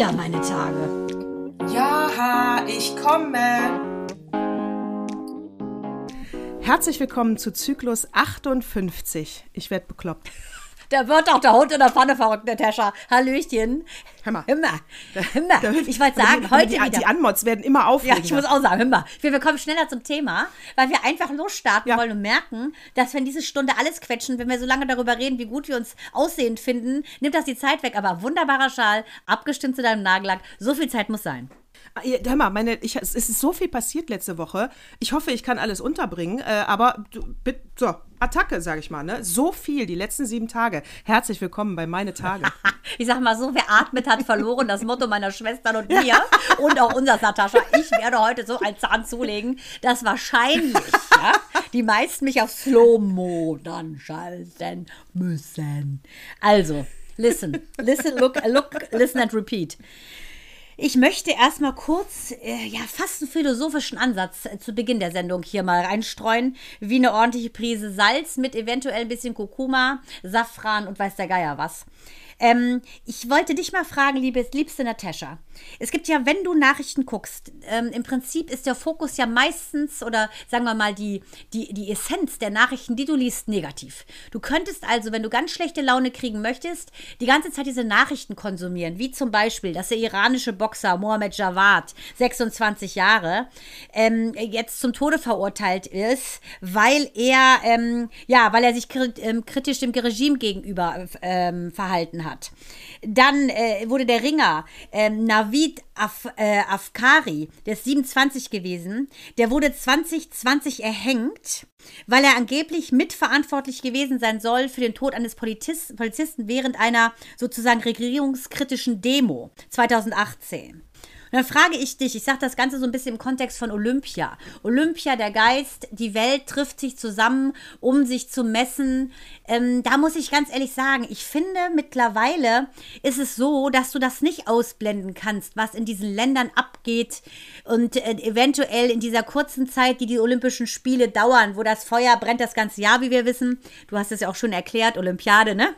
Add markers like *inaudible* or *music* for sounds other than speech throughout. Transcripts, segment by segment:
wieder meine Tage. Ja, ich komme. Herzlich willkommen zu Zyklus 58. Ich werde bekloppt. Da wird doch der Hund in der Pfanne verrückt, Natascha. Hallöchen. Hör mal. Himmer. Himmer. Ich wollte sagen, die, heute die, wieder. Die Anmods werden immer ja, aufregender. ich muss auch sagen, himmer. Wir, wir kommen schneller zum Thema, weil wir einfach losstarten Ja. wollen und merken, dass wir in diese Stunde alles quetschen, wenn wir so lange darüber reden, wie gut wir uns aussehend finden, nimmt das die Zeit weg. Aber wunderbarer Schal, abgestimmt zu deinem Nagellack. So viel Zeit muss sein. Ah, Hör mal, meine, ich, es ist so viel passiert letzte Woche. Ich hoffe, ich kann alles unterbringen. Äh, aber du, bitte, so, Attacke, sage ich mal. Ne? So viel, die letzten sieben Tage. Herzlich willkommen bei Meine Tage. *laughs* Ich sag mal so, wer atmet, hat verloren. Das Motto meiner Schwestern und mir. Und auch unser Natascha. Ich werde heute so einen Zahn zulegen, dass wahrscheinlich ja, die meisten mich auf Slow-Mo dann schalten müssen. Also, listen, listen, look, look, listen and repeat. Ich möchte erstmal kurz, äh, ja, fast einen philosophischen Ansatz äh, zu Beginn der Sendung hier mal reinstreuen, wie eine ordentliche Prise Salz mit eventuell ein bisschen Kurkuma, Safran und weiß der Geier was. Ähm, ich wollte dich mal fragen, liebes, liebste Natascha. Es gibt ja, wenn du Nachrichten guckst, ähm, im Prinzip ist der Fokus ja meistens oder sagen wir mal die, die, die Essenz der Nachrichten, die du liest, negativ. Du könntest also, wenn du ganz schlechte Laune kriegen möchtest, die ganze Zeit diese Nachrichten konsumieren, wie zum Beispiel, dass der iranische Boxer Mohamed Javad, 26 Jahre, ähm, jetzt zum Tode verurteilt ist, weil er, ähm, ja, weil er sich ähm, kritisch dem Regime gegenüber ähm, verhalten hat. Dann äh, wurde der Ringer ähm, Navid Af äh, Afkari, der ist 27 gewesen, der wurde 2020 erhängt, weil er angeblich mitverantwortlich gewesen sein soll für den Tod eines Polizisten während einer sozusagen regierungskritischen Demo 2018. Und dann frage ich dich, ich sage das Ganze so ein bisschen im Kontext von Olympia. Olympia, der Geist, die Welt trifft sich zusammen, um sich zu messen. Ähm, da muss ich ganz ehrlich sagen, ich finde mittlerweile ist es so, dass du das nicht ausblenden kannst, was in diesen Ländern abgeht und äh, eventuell in dieser kurzen Zeit, die die Olympischen Spiele dauern, wo das Feuer brennt das ganze Jahr, wie wir wissen. Du hast es ja auch schon erklärt, Olympiade, ne?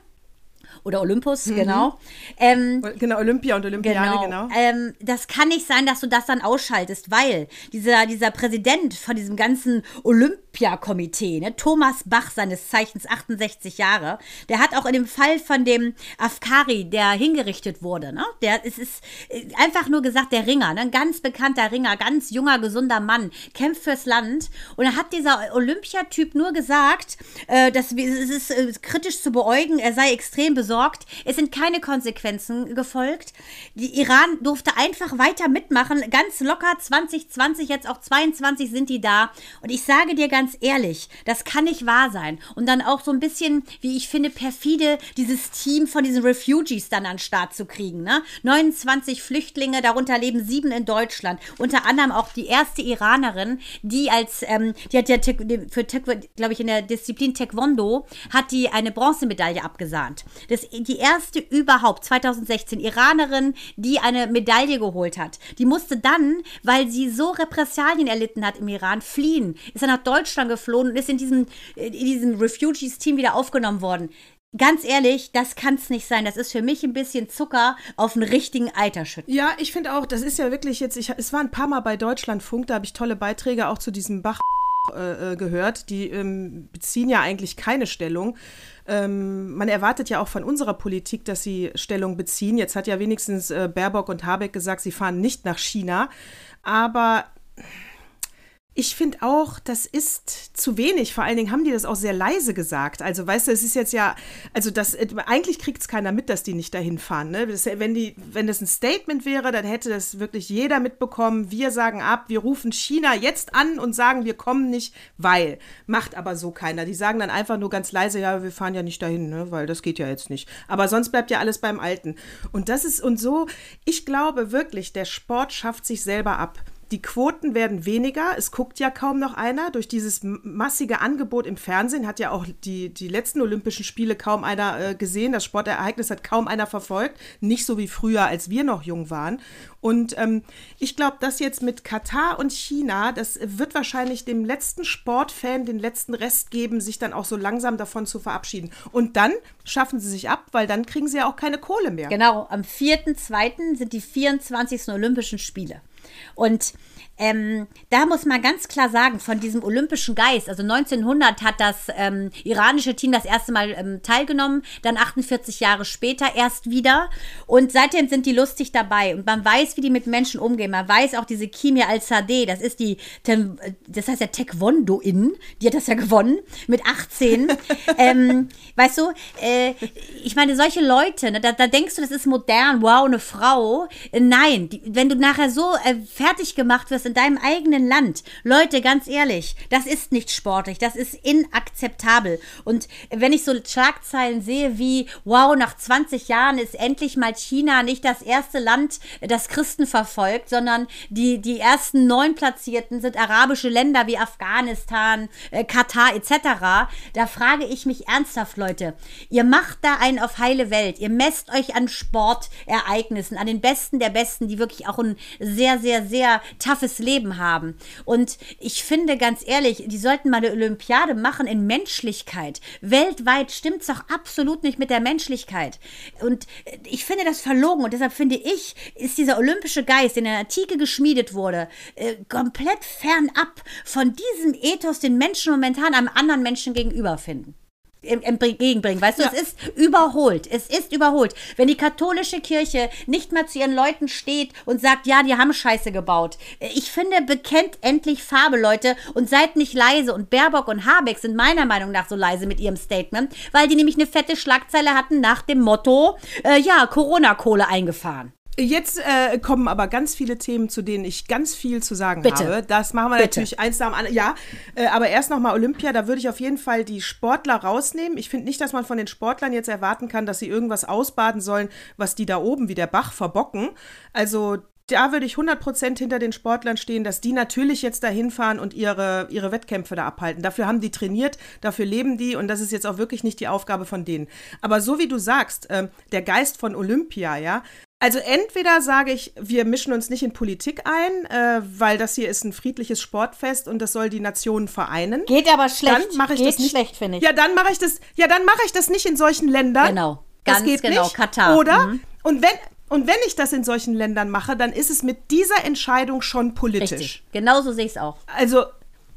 Oder Olympus, genau. Ähm, genau, Olympia und Olympiade, genau. ähm, das kann nicht sein, dass du das dann ausschaltest, weil dieser, dieser Präsident von diesem ganzen Olympiakomitee, ne, Thomas Bach, seines Zeichens 68 Jahre, der hat auch in dem Fall von dem Afkari, der hingerichtet wurde, ne, der es ist äh, einfach nur gesagt, der Ringer, ne, ein ganz bekannter Ringer, ganz junger, gesunder Mann, kämpft fürs Land. Und da hat dieser Olympiatyp nur gesagt, äh, dass es ist äh, kritisch zu beäugen, er sei extrem besorgt. Es sind keine Konsequenzen gefolgt. Die Iran durfte einfach weiter mitmachen, ganz locker 2020, jetzt auch 22 sind die da. Und ich sage dir ganz ehrlich, das kann nicht wahr sein. Und dann auch so ein bisschen, wie ich finde, perfide, dieses Team von diesen Refugees dann an den Start zu kriegen. Ne? 29 Flüchtlinge, darunter leben sieben in Deutschland. Unter anderem auch die erste Iranerin, die als, ähm, die hat ja für, glaube ich, in der Disziplin Taekwondo, hat die eine Bronzemedaille abgesahnt. Das die erste überhaupt, 2016, Iranerin, die eine Medaille geholt hat. Die musste dann, weil sie so Repressalien erlitten hat im Iran, fliehen. Ist dann nach Deutschland geflohen und ist in diesem, in diesem Refugees-Team wieder aufgenommen worden. Ganz ehrlich, das kann es nicht sein. Das ist für mich ein bisschen Zucker auf einen richtigen Eiterschütten. Ja, ich finde auch, das ist ja wirklich jetzt, ich, es war ein paar Mal bei Deutschlandfunk, da habe ich tolle Beiträge auch zu diesem Bach äh, äh, gehört. Die ähm, beziehen ja eigentlich keine Stellung. Ähm, man erwartet ja auch von unserer Politik, dass sie Stellung beziehen. Jetzt hat ja wenigstens äh, Baerbock und Habeck gesagt, sie fahren nicht nach China. Aber ich finde auch, das ist zu wenig. Vor allen Dingen haben die das auch sehr leise gesagt. Also, weißt du, es ist jetzt ja, also das, eigentlich kriegt es keiner mit, dass die nicht dahin fahren. Ne? Das, wenn, die, wenn das ein Statement wäre, dann hätte das wirklich jeder mitbekommen. Wir sagen ab, wir rufen China jetzt an und sagen, wir kommen nicht, weil. Macht aber so keiner. Die sagen dann einfach nur ganz leise, ja, wir fahren ja nicht dahin, ne? weil das geht ja jetzt nicht. Aber sonst bleibt ja alles beim Alten. Und das ist, und so, ich glaube wirklich, der Sport schafft sich selber ab die Quoten werden weniger. Es guckt ja kaum noch einer. Durch dieses massige Angebot im Fernsehen hat ja auch die, die letzten Olympischen Spiele kaum einer äh, gesehen. Das Sportereignis hat kaum einer verfolgt. Nicht so wie früher, als wir noch jung waren. Und ähm, ich glaube, dass jetzt mit Katar und China, das wird wahrscheinlich dem letzten Sportfan den letzten Rest geben, sich dann auch so langsam davon zu verabschieden. Und dann schaffen sie sich ab, weil dann kriegen sie ja auch keine Kohle mehr. Genau, am 4.2. sind die 24. Olympischen Spiele. Und ähm, da muss man ganz klar sagen, von diesem olympischen Geist, also 1900 hat das ähm, iranische Team das erste Mal ähm, teilgenommen, dann 48 Jahre später erst wieder. Und seitdem sind die lustig dabei. Und man weiß, wie die mit Menschen umgehen, man weiß auch diese Kimia Al-Sadeh, das ist die, das heißt ja Taekwondo-In, die hat das ja gewonnen mit 18, *laughs* ähm, weißt du, äh, ich meine, solche Leute, ne, da, da, denkst du, das ist modern, wow, eine Frau, äh, nein, die, wenn du nachher so äh, fertig gemacht wirst in deinem eigenen Land. Leute, ganz ehrlich, das ist nicht sportlich, das ist inakzeptabel. Und wenn ich so Schlagzeilen sehe wie, wow, nach 20 Jahren ist endlich mal China nicht das erste Land, das Christen verfolgt, sondern die, die ersten neun Platzierten sind arabische Länder wie Afghanistan, äh, Katar etc. Da frage ich mich ernsthaft, Leute, ihr macht da einen auf heile Welt, ihr messt euch an Sportereignissen, an den Besten der Besten, die wirklich auch ein sehr, sehr, sehr toughes Leben haben. Und ich finde ganz ehrlich, die sollten mal eine Olympiade machen in Menschlichkeit. Weltweit stimmt es doch absolut nicht mit der Menschlichkeit. Und ich finde das verlogen und deshalb finde ich, ist dieser olympische Geist, der in der Antike geschmiedet wurde, äh, komplett fernab von diesem Ethos, den Menschen momentan einem anderen Menschen gegenüber finden entgegenbringen. Weißt du, ja. es ist überholt. Es ist überholt. Wenn die katholische Kirche nicht mehr zu ihren Leuten steht und sagt, ja, die haben Scheiße gebaut. Ich finde, bekennt endlich Farbe, Leute, und seid nicht leise. Und Baerbock und Habeck sind meiner Meinung nach so leise mit ihrem Statement, weil die nämlich eine fette Schlagzeile hatten nach dem Motto, äh, ja, Corona-Kohle eingefahren. Jetzt äh, kommen aber ganz viele Themen, zu denen ich ganz viel zu sagen Bitte. habe. Das machen wir Bitte. natürlich eins nach dem anderen. Ja, äh, aber erst nochmal Olympia, da würde ich auf jeden Fall die Sportler rausnehmen. Ich finde nicht, dass man von den Sportlern jetzt erwarten kann, dass sie irgendwas ausbaden sollen, was die da oben wie der Bach verbocken. Also da würde ich 100% hinter den Sportlern stehen, dass die natürlich jetzt dahin fahren und ihre, ihre Wettkämpfe da abhalten. Dafür haben die trainiert, dafür leben die und das ist jetzt auch wirklich nicht die Aufgabe von denen. Aber so wie du sagst, äh, der Geist von Olympia, ja, also entweder sage ich, wir mischen uns nicht in Politik ein, äh, weil das hier ist ein friedliches Sportfest und das soll die Nationen vereinen. Geht aber schlecht. Dann mache ich geht das nicht. schlecht, finde ich. Ja, dann mache ich das. Ja, dann mache ich das nicht in solchen Ländern. Genau. Ganz das geht genau. Nicht. Katar. Oder? Mhm. Und wenn und wenn ich das in solchen Ländern mache, dann ist es mit dieser Entscheidung schon politisch. Richtig. Genauso sehe ich es auch. Also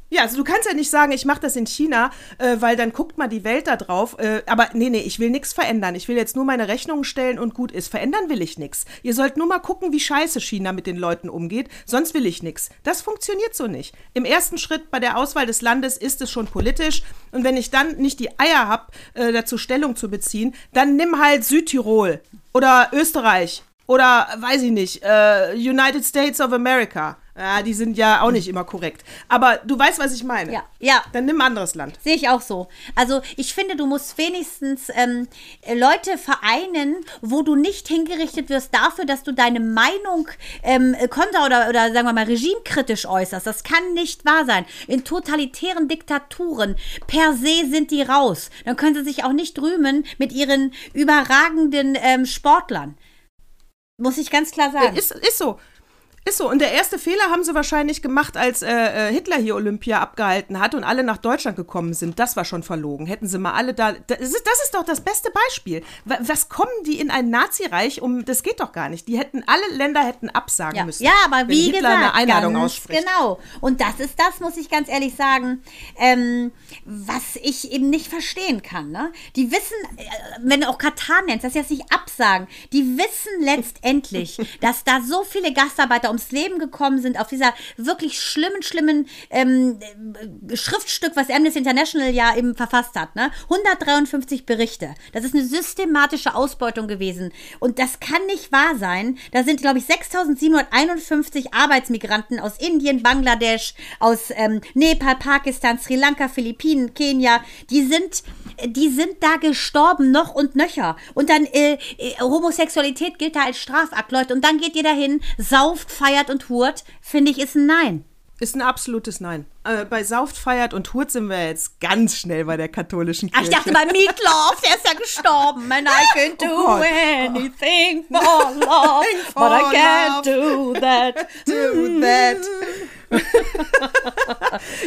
ja, also du kannst ja nicht sagen, ich mache das in China, äh, weil dann guckt mal die Welt da drauf. Äh, aber nee, nee, ich will nichts verändern. Ich will jetzt nur meine Rechnungen stellen und gut ist. Verändern will ich nichts. Ihr sollt nur mal gucken, wie scheiße China mit den Leuten umgeht. Sonst will ich nichts. Das funktioniert so nicht. Im ersten Schritt bei der Auswahl des Landes ist es schon politisch. Und wenn ich dann nicht die Eier habe, äh, dazu Stellung zu beziehen, dann nimm halt Südtirol oder Österreich oder weiß ich nicht, äh, United States of America. Ja, die sind ja auch nicht immer korrekt. Aber du weißt, was ich meine. Ja, ja. Dann nimm ein anderes Land. Sehe ich auch so. Also ich finde, du musst wenigstens ähm, Leute vereinen, wo du nicht hingerichtet wirst dafür, dass du deine Meinung ähm, konter- oder, oder sagen wir mal regimekritisch äußerst. Das kann nicht wahr sein. In totalitären Diktaturen per se sind die raus. Dann können sie sich auch nicht rühmen mit ihren überragenden ähm, Sportlern. Muss ich ganz klar sagen. Ist, ist so. Ist so. Und der erste Fehler haben sie wahrscheinlich gemacht, als äh, äh, Hitler hier Olympia abgehalten hat und alle nach Deutschland gekommen sind. Das war schon verlogen. Hätten sie mal alle da. Das ist, das ist doch das beste Beispiel. Was kommen die in ein Nazireich um? Das geht doch gar nicht. Die hätten, alle Länder hätten absagen ja. müssen. Ja, aber wie Hitler gesagt, eine Einladung ausspricht. genau. Und das ist das, muss ich ganz ehrlich sagen, ähm, was ich eben nicht verstehen kann. Ne? Die wissen, äh, wenn du auch Katar nennst, das ist jetzt nicht absagen, die wissen letztendlich, *laughs* dass da so viele Gastarbeiter ums Leben gekommen sind, auf dieser wirklich schlimmen, schlimmen ähm, äh, Schriftstück, was Amnesty International ja eben verfasst hat. Ne? 153 Berichte. Das ist eine systematische Ausbeutung gewesen. Und das kann nicht wahr sein. Da sind, glaube ich, 6751 Arbeitsmigranten aus Indien, Bangladesch, aus ähm, Nepal, Pakistan, Sri Lanka, Philippinen, Kenia. Die sind, die sind da gestorben, noch und nöcher. Und dann äh, äh, Homosexualität gilt da als Strafakt, Leute. Und dann geht ihr dahin, sauft, feiert und hurt, finde ich, ist ein Nein. Ist ein absolutes Nein. Äh, bei Sauft, Feiert und Hurt sind wir jetzt ganz schnell bei der katholischen Ach, Kirche. ich dachte bei Meatloaf, der ist ja gestorben. And I *laughs* can do Oh anything for *laughs* love, but I can't do that. *laughs* Do that.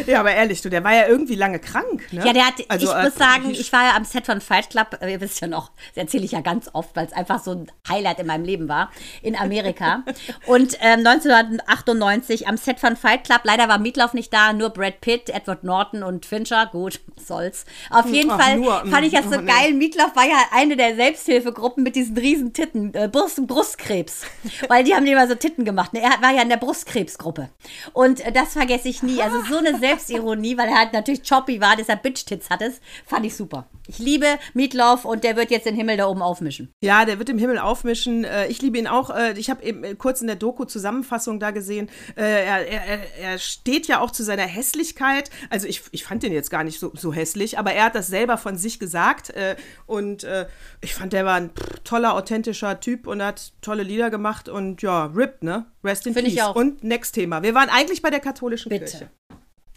ja, aber ehrlich, du, der war ja irgendwie lange krank, ne? Ja, der hat, Also, ich äh, muss sagen, ich- war ja am Set von Fight Club, äh, ihr wisst ja noch, das erzähle ich ja ganz oft, weil es einfach so ein Highlight in meinem Leben war, in Amerika. Und ähm, 1998 am Set von Fight Club, leider war Meatloaf nicht da, nur Brad Pitt, Edward Norton und Fincher, gut, *laughs* soll's. Auf jeden ach, Fall nur, fand ich das mm, so oh, nee. geil. Meatloaf war ja eine der Selbsthilfegruppen mit diesen riesen Titten, äh, Brust, Brustkrebs, *laughs* weil die haben immer so Titten gemacht. Ne? Er war ja in der Brustkrebsgruppe. Und äh, das vergesse ich nie. Also so eine Selbstironie, weil er halt natürlich choppy war, deshalb Bitch-Tits hat es, fand ich super. Ich liebe Meatloaf und der wird jetzt den Himmel da oben aufmischen. Ja, der wird im Himmel aufmischen. Äh, Ich liebe ihn auch. Äh, Ich habe eben äh, kurz in der Doku Zusammenfassung da gesehen. Er, er, er- er steht ja auch zu seiner Hässlichkeit. Also ich, ich fand den jetzt gar nicht so, so hässlich, aber er hat das selber von sich gesagt. äh, Und äh, ich fand, der war ein toller, authentischer Typ und hat tolle Lieder gemacht. Und ja, RIP, ne? Rest in Find Peace. ich auch. Und next Thema. Wir waren eigentlich bei der katholischen Bitte. Kirche.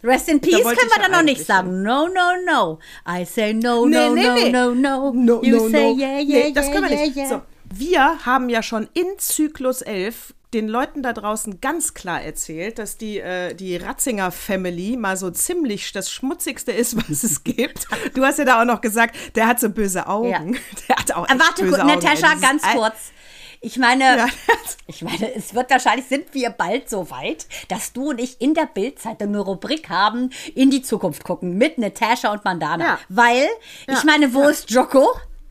Rest in Peace können wir dann noch nicht sagen. No, no, no. I say no, Nee, no, nee, no, nee. no, no. No, You no, say no. yeah, Nee, yeah, das können wir yeah, nicht. yeah, So, wir haben ja schon in Zyklus 11 den Leuten da draußen ganz klar erzählt, dass die, äh, die Ratzinger Family mal so ziemlich das Schmutzigste ist, *laughs* was es gibt. Du hast ja da auch noch gesagt, der hat so böse Augen. Ja. *laughs* Der hat auch echt Warte böse Augen. Natascha, Dieses ganz kurz. Ich meine, Ja. *laughs* ich meine, es wird wahrscheinlich, sind wir bald so weit, dass du und ich in der Bildzeitung eine Rubrik haben, in die Zukunft gucken, mit Natascha und Mandana. Ja. Weil, ich Ja. meine, wo ist Joko?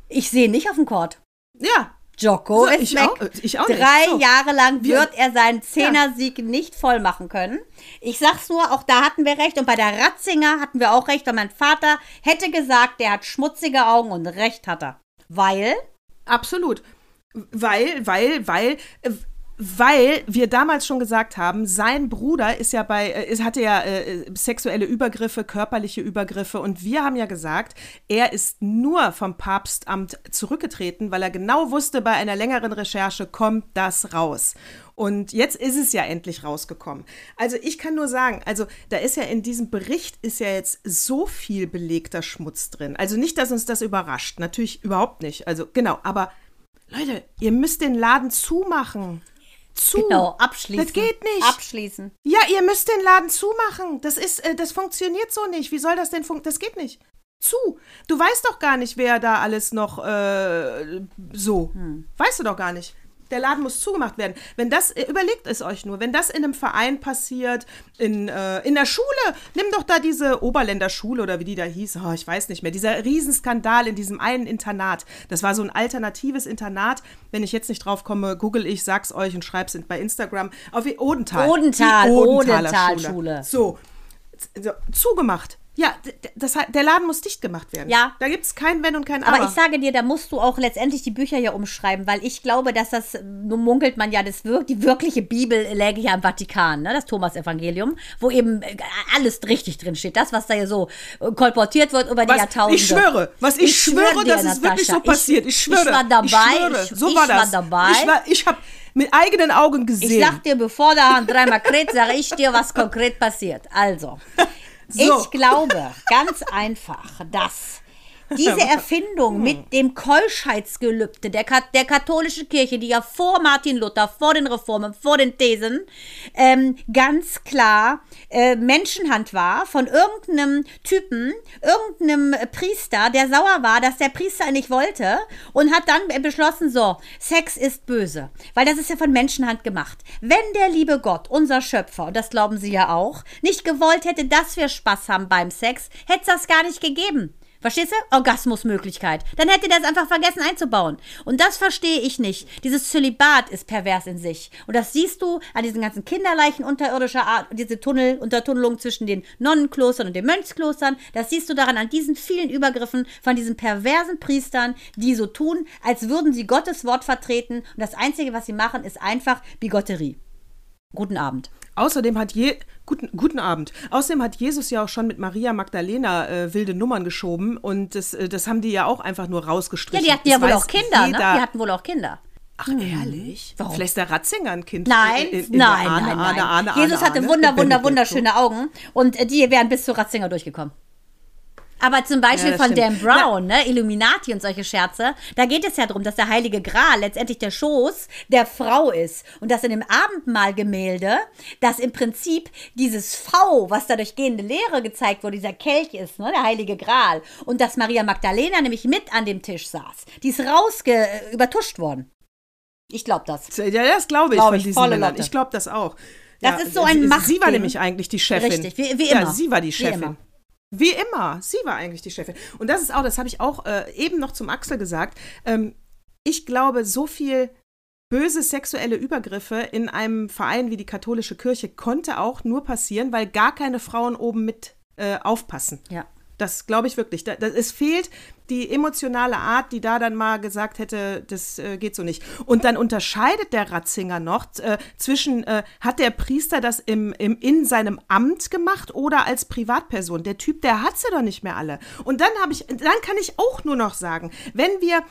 Ich sehe ihn nicht auf dem Court. Ja, Joko So, ist ich weg. auch- ich auch. Drei So. Jahre lang Wir- wird er seinen Zehnersieg nicht voll machen können. Ich sag's nur, auch da hatten wir recht. Und bei der Ratzinger hatten wir auch recht. Und mein Vater hätte gesagt, der hat schmutzige Augen und recht hat er. Weil, Absolut. Weil, weil, weil, äh, weil wir damals schon gesagt haben, sein Bruder ist ja bei, äh, es hatte ja äh, sexuelle Übergriffe, körperliche Übergriffe und wir haben ja gesagt, er ist nur vom Papstamt zurückgetreten, weil er genau wusste, bei einer längeren Recherche kommt das raus. Und jetzt ist es ja endlich rausgekommen. Also ich kann nur sagen, also da ist ja in diesem Bericht ist ja jetzt so viel belegter Schmutz drin. Also nicht, dass uns das überrascht, natürlich überhaupt nicht. Also genau, aber Leute, ihr müsst den Laden zumachen. Zu. genau, abschließen. Das geht nicht. Abschließen. ja, ihr müsst den Laden zumachen. Das ist, äh, das funktioniert so nicht. Wie soll das denn funktionieren? Das geht nicht. Zu. Du weißt doch gar nicht, wer da alles noch äh, so. Weißt du doch gar nicht. Der Laden muss zugemacht werden. Wenn das, äh, überlegt es euch nur, wenn das in einem Verein passiert, in, äh, in der Schule, nimm doch da diese Oberländer Schule oder wie die da hieß, oh, ich weiß nicht mehr, dieser Riesenskandal in diesem einen Internat. Das war so ein alternatives Internat. Wenn ich jetzt nicht drauf komme, google ich, sag's euch und schreib's in- bei Instagram. Auf Odenthal. Odenthal, Odenthaler Odenthal-Schule. So. so, zugemacht. Ja, das, der Laden muss dicht gemacht werden. Ja. Da gibt es kein Wenn und kein Aber. Aber ich sage dir, da musst du auch letztendlich die Bücher ja umschreiben, weil ich glaube, dass das, nun munkelt man ja, das wir die wirkliche Bibel läge ja im Vatikan, ne? das Thomas-Evangelium, wo eben äh, alles richtig drin steht. Das, was da ja so äh, kolportiert wird über die was, Jahrtausende. ich schwöre, was ich, schwöre, dir, dass es wirklich so passiert. Ich schwöre. Ich war dabei. Ich schwöre. Ich, so ich war das. dabei. Ich, war, ich habe mit eigenen Augen gesehen. Ich sag dir, bevor der Hahn dreimal kräht, sage ich dir, was konkret passiert. Also, *laughs* So. ich glaube ganz einfach, dass diese Erfindung mit dem Keuschheitsgelübde der, der katholischen Kirche, die ja vor Martin Luther, vor den Reformen, vor den Thesen, ähm, ganz klar äh, Menschenhand war von irgendeinem Typen, irgendeinem Priester, der sauer war, dass der Priester nicht wollte und hat dann beschlossen, so, Sex ist böse, weil das ist ja von Menschenhand gemacht. Wenn der liebe Gott, unser Schöpfer, und das glauben sie ja auch, nicht gewollt hätte, dass wir Spaß haben beim Sex, hätte es das gar nicht gegeben. Verstehst du? Orgasmusmöglichkeit. Dann hätte der es einfach vergessen einzubauen. Und das verstehe ich nicht. Dieses Zölibat ist pervers in sich. Und das siehst du an diesen ganzen Kinderleichen unterirdischer Art, diese Tunnel, Untertunnelung zwischen den Nonnenklostern und den Mönchsklostern. Das siehst du daran an diesen vielen Übergriffen von diesen perversen Priestern, die so tun, als würden sie Gottes Wort vertreten. Und das Einzige, was sie machen, ist einfach Bigotterie. Guten Abend. Außerdem hat je guten, guten Abend. Außerdem hat Jesus ja auch schon mit Maria Magdalena äh, wilde Nummern geschoben und das, äh, das haben die ja auch einfach nur Ja, rausgestrichen. die hatten ja Das wohl weiß auch Kinder, ne? jeder. Die hatten wohl auch Kinder. Ach, ehrlich? Warum? Vielleicht ist der Ratzinger ein Kind. Nein, in- in der nein, Ahne, nein, Ahne, nein. Ahne, Jesus hatte wunder, *laughs* wunder, wunderschöne Augen und äh, die wären bis zu Ratzinger durchgekommen. Aber zum Beispiel Ja, von Dan stimmt. Brown, ne, Illuminati und solche Scherze, da geht es ja darum, dass der Heilige Gral letztendlich der Schoß der Frau ist. Und dass in dem Abendmahlgemälde, dass im Prinzip dieses V, was da durch gehende Lehre gezeigt wurde, dieser Kelch ist, ne, der Heilige Gral. Und dass Maria Magdalena nämlich mit an dem Tisch saß. Die ist rausge äh, übertuscht worden. Ich glaube das. Ja, das glaube ich Glaub von ich, diesen Männern. Ich glaube das auch. Das ja, ist so ein sie, Sie war nämlich eigentlich die Chefin. Richtig, wie- wie Ja, immer. sie war die Chefin. Wie immer. Sie war eigentlich die Chefin. Und das ist auch, das habe ich auch äh, eben noch zum Axel gesagt. Ähm, ich glaube, so viel böse sexuelle Übergriffe in einem Verein wie die katholische Kirche konnte auch nur passieren, weil gar keine Frauen oben mit äh, aufpassen. Ja. Das glaube ich wirklich. Da, das, es fehlt die emotionale Art, die da dann mal gesagt hätte, das äh, geht so nicht. Und dann unterscheidet der Ratzinger noch äh, zwischen, äh, hat der Priester das im, im, in seinem Amt gemacht oder als Privatperson? Der Typ, der hat sie doch nicht mehr alle. Und dann habe ich, dann kann ich auch nur noch sagen, wenn wir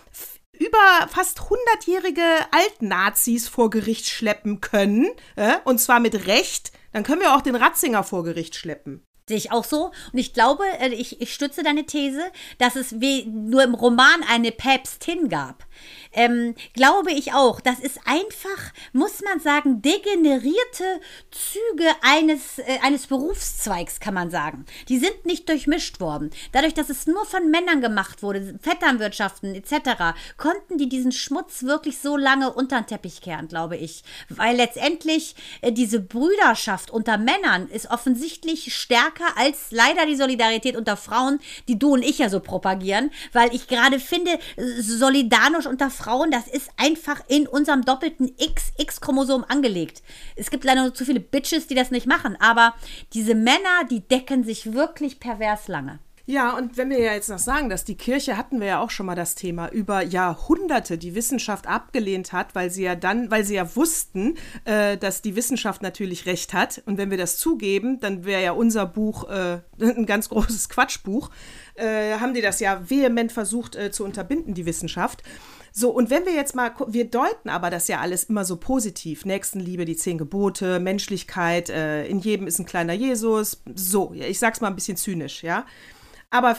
über fast 100-jährige Altnazis vor Gericht schleppen können, äh, und zwar mit Recht, dann können wir auch den Ratzinger vor Gericht schleppen. Sehe ich auch so. Und ich glaube, äh, ich, ich stütze deine These, dass es wie nur im Roman eine Päpstin gab. Ähm, glaube ich auch. Das ist einfach, muss man sagen, degenerierte Züge eines, äh, eines Berufszweigs, kann man sagen. Die sind nicht durchmischt worden. Dadurch, dass es nur von Männern gemacht wurde, Vetternwirtschaften etc., konnten die diesen Schmutz wirklich so lange unter den Teppich kehren, glaube ich. Weil letztendlich äh, diese Brüderschaft unter Männern ist offensichtlich stärker als leider die Solidarität unter Frauen, die du und ich ja so propagieren. Weil ich gerade finde, äh, solidarisch unter Frauen, das ist einfach in unserem doppelten XX-Chromosom angelegt. Es gibt leider nur zu viele Bitches, die das nicht machen. Aber diese Männer, die decken sich wirklich pervers lange. Ja, und wenn wir ja jetzt noch sagen, dass die Kirche, hatten wir ja auch schon mal das Thema, über Jahrhunderte die Wissenschaft abgelehnt hat, weil sie ja dann, weil sie ja wussten, äh, dass die Wissenschaft natürlich recht hat. Und wenn wir das zugeben, dann wäre ja unser Buch äh, *laughs* ein ganz großes Quatschbuch. Äh, haben die das ja vehement versucht äh, zu unterbinden, die Wissenschaft. So, und wenn wir jetzt mal, wir deuten aber das ja alles immer so positiv. Nächstenliebe, die zehn Gebote, Menschlichkeit, äh, in jedem ist ein kleiner Jesus. So, ja, ich sag's mal ein bisschen zynisch, ja. Aber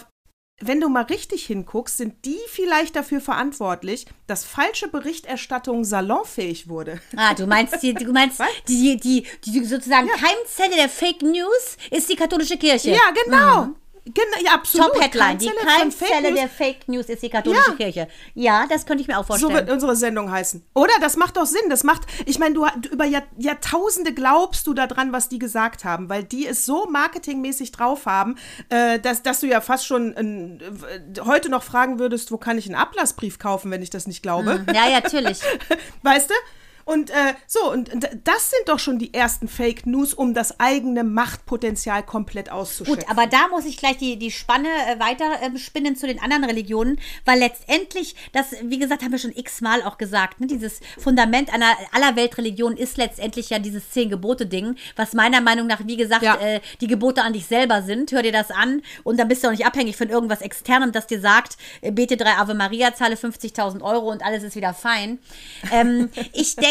wenn du mal richtig hinguckst, sind die vielleicht dafür verantwortlich, dass falsche Berichterstattung salonfähig wurde. Ah, du meinst, die, du meinst *laughs* Was? die, die, die sozusagen Keimzelle der Fake News ist die katholische Kirche. Ja, genau. Genau, ja, absolut. Top-Headline. Die Keimzelle der Fake News ist die katholische Ja. Kirche. Ja, das könnte ich mir auch So vorstellen. wird unsere Sendung heißen. Oder? Das macht doch Sinn. Das macht, ich meine, du, du über Jahr, Jahrtausende glaubst du daran, was die gesagt haben, weil die es so marketingmäßig drauf haben, äh, dass, dass du ja fast schon äh, heute noch fragen würdest, wo kann ich einen Ablassbrief kaufen, wenn ich das nicht glaube. ja, ja, natürlich. *laughs* Weißt du? Und äh, so, und und das sind doch schon die ersten Fake News, um das eigene Machtpotenzial komplett auszuschöpfen. Gut, aber da muss ich gleich die, die Spanne äh, weiter ähm, spinnen zu den anderen Religionen, weil letztendlich, das, wie gesagt, haben wir schon x-mal auch gesagt, ne, dieses Fundament einer aller Weltreligionen ist letztendlich ja dieses Zehn-Gebote-Ding, was meiner Meinung nach, wie gesagt, Ja. äh, die Gebote an dich selber sind. Hör dir das an und dann bist du auch nicht abhängig von irgendwas Externem, das dir sagt, äh, bete drei Ave Maria, zahle 50.000 Euro und alles ist wieder fein. Ähm, ich denke, *laughs*